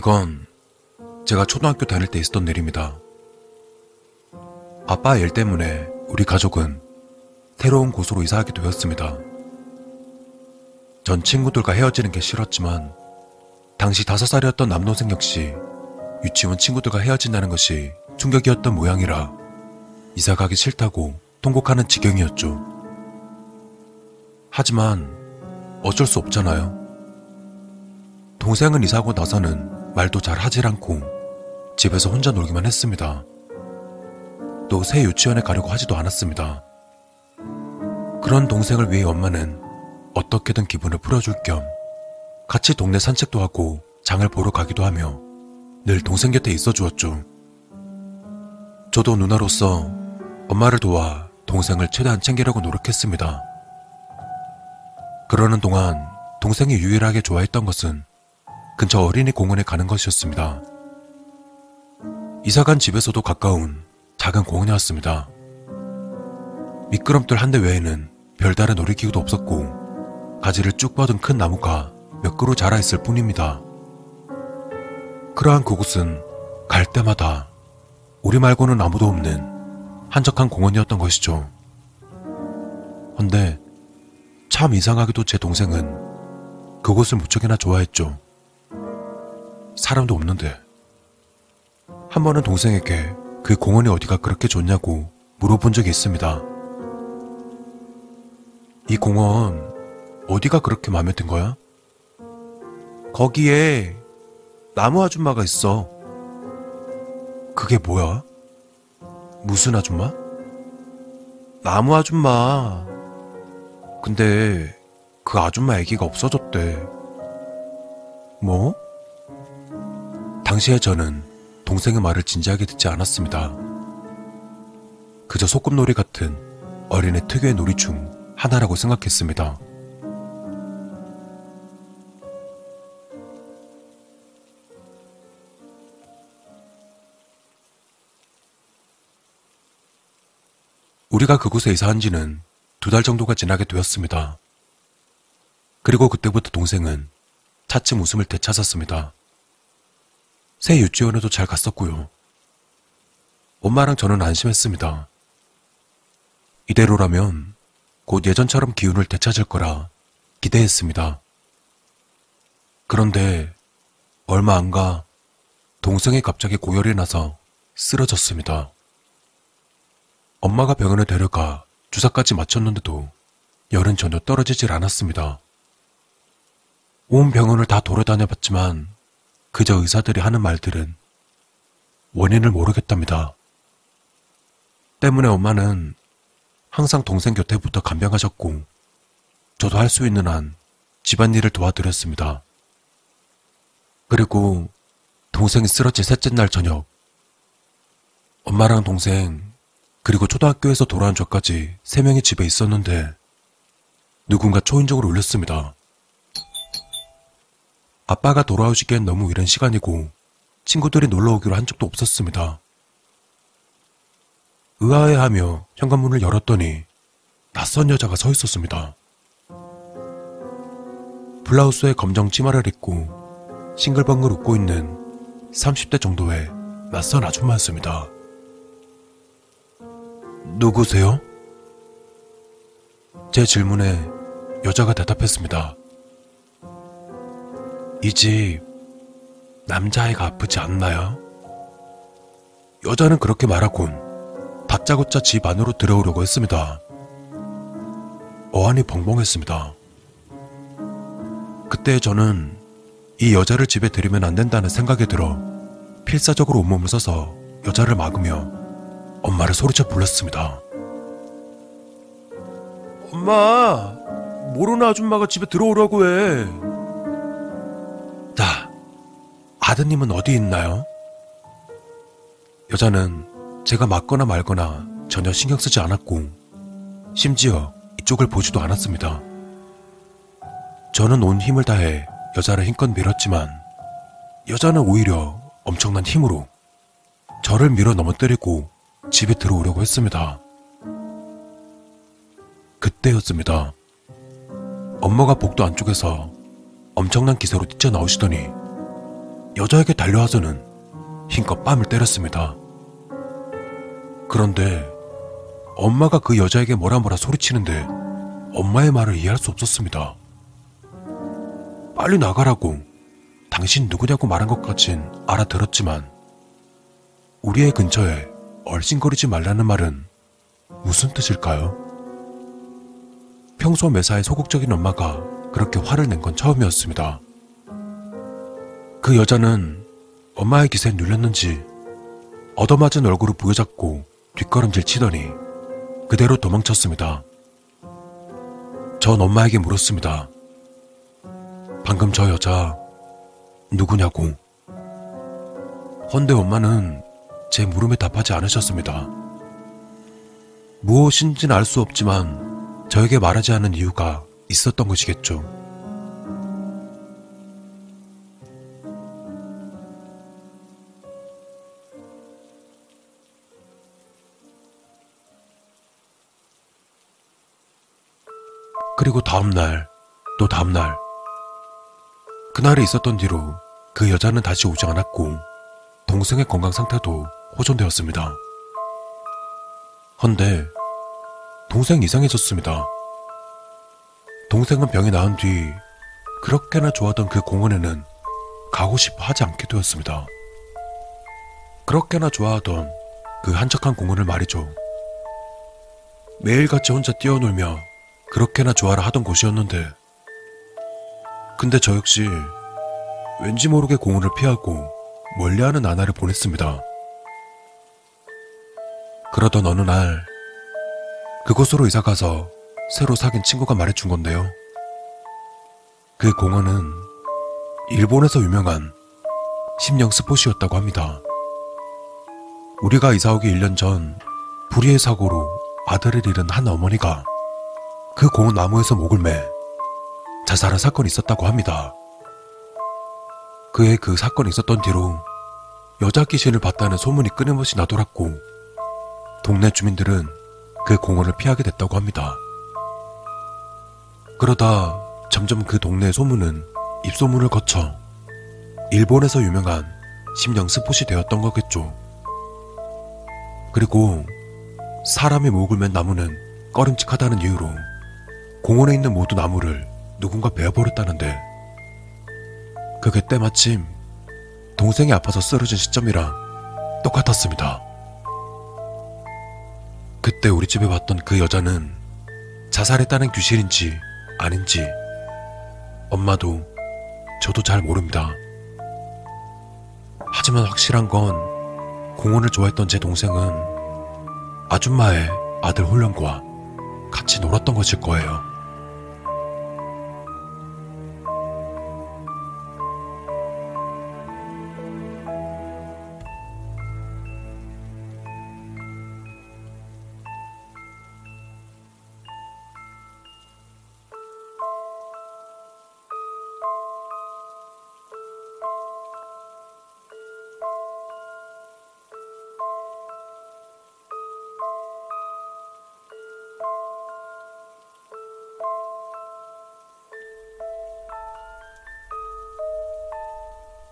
이건 제가 초등학교 다닐 때 있었던 일입니다. 아빠 일 때문에 우리 가족은 새로운 곳으로 이사하게 되었습니다. 전 친구들과 헤어지는 게 싫었지만 당시 다섯 살이었던 남동생 역시 유치원 친구들과 헤어진다는 것이 충격이었던 모양이라 이사 가기 싫다고 통곡하는 지경이었죠. 하지만 어쩔 수 없잖아요. 동생은 이사하고 나서는 말도 잘 하질 않고 집에서 혼자 놀기만 했습니다. 또 새 유치원에 가려고 하지도 않았습니다. 그런 동생을 위해 엄마는 어떻게든 기분을 풀어줄 겸 같이 동네 산책도 하고 장을 보러 가기도 하며 늘 동생 곁에 있어 주었죠. 저도 누나로서 엄마를 도와 동생을 최대한 챙기려고 노력했습니다. 그러는 동안 동생이 유일하게 좋아했던 것은 근처 어린이 공원에 가는 것이었습니다. 이사간 집에서도 가까운 작은 공원이었습니다. 미끄럼틀 한 대 외에는 별다른 놀이기구도 없었고 가지를 쭉 뻗은 큰 나무가 몇 그루 자라 있을 뿐입니다. 그러한 그곳은 갈 때마다 우리 말고는 아무도 없는 한적한 공원이었던 것이죠. 헌데 참 이상하게도 제 동생은 그곳을 무척이나 좋아했죠. 사람도 없는데. 한 번은 동생에게 그 공원이 어디가 그렇게 좋냐고 물어본 적이 있습니다. 이 공원 어디가 그렇게 마음에 든 거야? 거기에 나무 아줌마가 있어. 그게 뭐야? 무슨 아줌마? 나무 아줌마. 근데 그 아줌마 아기가 없어졌대. 뭐? 당시에 저는 동생의 말을 진지하게 듣지 않았습니다. 그저 소꿉놀이 같은 어린애 특유의 놀이 중 하나라고 생각했습니다. 우리가 그곳에 이사한 지는 두 달 정도가 지나게 되었습니다. 그리고 그때부터 동생은 차츰 웃음을 되찾았습니다. 새 유치원에도 잘 갔었고요. 엄마랑 저는 안심했습니다. 이대로라면 곧 예전처럼 기운을 되찾을 거라 기대했습니다. 그런데 얼마 안 가 동생이 갑자기 고열이 나서 쓰러졌습니다. 엄마가 병원에 데려가 주사까지 맞췄는데도 열은 전혀 떨어지질 않았습니다. 온 병원을 다 돌아다녀 봤지만 그저 의사들이 하는 말들은 원인을 모르겠답니다. 때문에 엄마는 항상 동생 곁에 붙어 간병하셨고 저도 할 수 있는 한 집안일을 도와드렸습니다. 그리고 동생이 쓰러진 셋째 날 저녁 엄마랑 동생 그리고 초등학교에서 돌아온 저까지 세 명이 집에 있었는데 누군가 초인종을 울렸습니다. 아빠가 돌아오시기엔 너무 이른 시간이고 친구들이 놀러 오기로 한 적도 없었습니다. 의아해하며 현관문을 열었더니 낯선 여자가 서 있었습니다. 블라우스에 검정 치마를 입고 싱글벙글 웃고 있는 30대 정도의 낯선 아줌마였습니다. 누구세요? 제 질문에 여자가 대답했습니다. 이 집 남자아이가 아프지 않나요? 여자는 그렇게 말하곤 다짜고짜 집 안으로 들어오려고 했습니다. 어안이 벙벙했습니다. 그때 저는 이 여자를 집에 들이면 안 된다는 생각이 들어 필사적으로 온몸을 써서 여자를 막으며 엄마를 소리쳐 불렀습니다. 엄마, 모르는 아줌마가 집에 들어오라고 해. 아드님은 어디 있나요? 여자는 제가 맞거나 말거나 전혀 신경 쓰지 않았고, 심지어 이쪽을 보지도 않았습니다. 저는 온 힘을 다해 여자를 힘껏 밀었지만, 여자는 오히려 엄청난 힘으로 저를 밀어 넘어뜨리고 집에 들어오려고 했습니다. 그때였습니다. 엄마가 복도 안쪽에서 엄청난 기세로 뛰쳐나오시더니 여자에게 달려와서는 힘껏 뺨을 때렸습니다. 그런데 엄마가 그 여자에게 뭐라 뭐라 소리치는데 엄마의 말을 이해할 수 없었습니다. 빨리 나가라고 당신 누구냐고 말한 것까진 알아들었지만 우리의 근처에 얼씬거리지 말라는 말은 무슨 뜻일까요? 평소 매사에 소극적인 엄마가 그렇게 화를 낸 건 처음이었습니다. 그 여자는 엄마의 기세에 눌렸는지 얻어맞은 얼굴을 부여잡고 뒷걸음질 치더니 그대로 도망쳤습니다. 전 엄마에게 물었습니다. 방금 저 여자 누구냐고. 헌데 엄마는 제 물음에 답하지 않으셨습니다. 무엇인지는 알 수 없지만 저에게 말하지 않은 이유가 있었던 것이겠죠. 그리고 다음날, 또 다음날. 그날이 있었던 뒤로 그 여자는 다시 오지 않았고, 동생의 건강 상태도 호전되었습니다. 헌데, 동생 이상해졌습니다. 동생은 병이 나은 뒤, 그렇게나 좋아하던 그 공원에는 가고 싶어 하지 않게 되었습니다. 그렇게나 좋아하던 그 한적한 공원을 말이죠. 매일같이 혼자 뛰어놀며 그렇게나 좋아라 하던 곳이었는데, 근데 저 역시 왠지 모르게 공원을 피하고 멀리하는 나날을 보냈습니다. 그러던 어느 날 그곳으로 이사 가서 새로 사귄 친구가 말해준 건데요. 그 공원은 일본에서 유명한 심령 스포시였다고 합니다. 우리가 이사 오기 1년 전 불의의 사고로 아들을 잃은 한 어머니가 그 공원 나무에서 목을 매 자살한 사건이 있었다고 합니다. 그의 그 사건이 있었던 뒤로 여자 귀신을 봤다는 소문이 끊임없이 나돌았고 동네 주민들은 그 공원을 피하게 됐다고 합니다. 그러다 점점 그 동네의 소문은 입소문을 거쳐 일본에서 유명한 심령 스폿이 되었던 거겠죠. 그리고 사람의 목을 맨 나무는 꺼림칙하다는 이유로 공원에 있는 모든 나무를 누군가 베어버렸다는데 그게 때마침 동생이 아파서 쓰러진 시점이랑 똑같았습니다. 그때 우리 집에 왔던 그 여자는 자살했다는 귀신인지 아닌지 엄마도 저도 잘 모릅니다. 하지만 확실한 건 공원을 좋아했던 제 동생은 아줌마의 아들 홀령과 같이 놀았던 것일 거예요.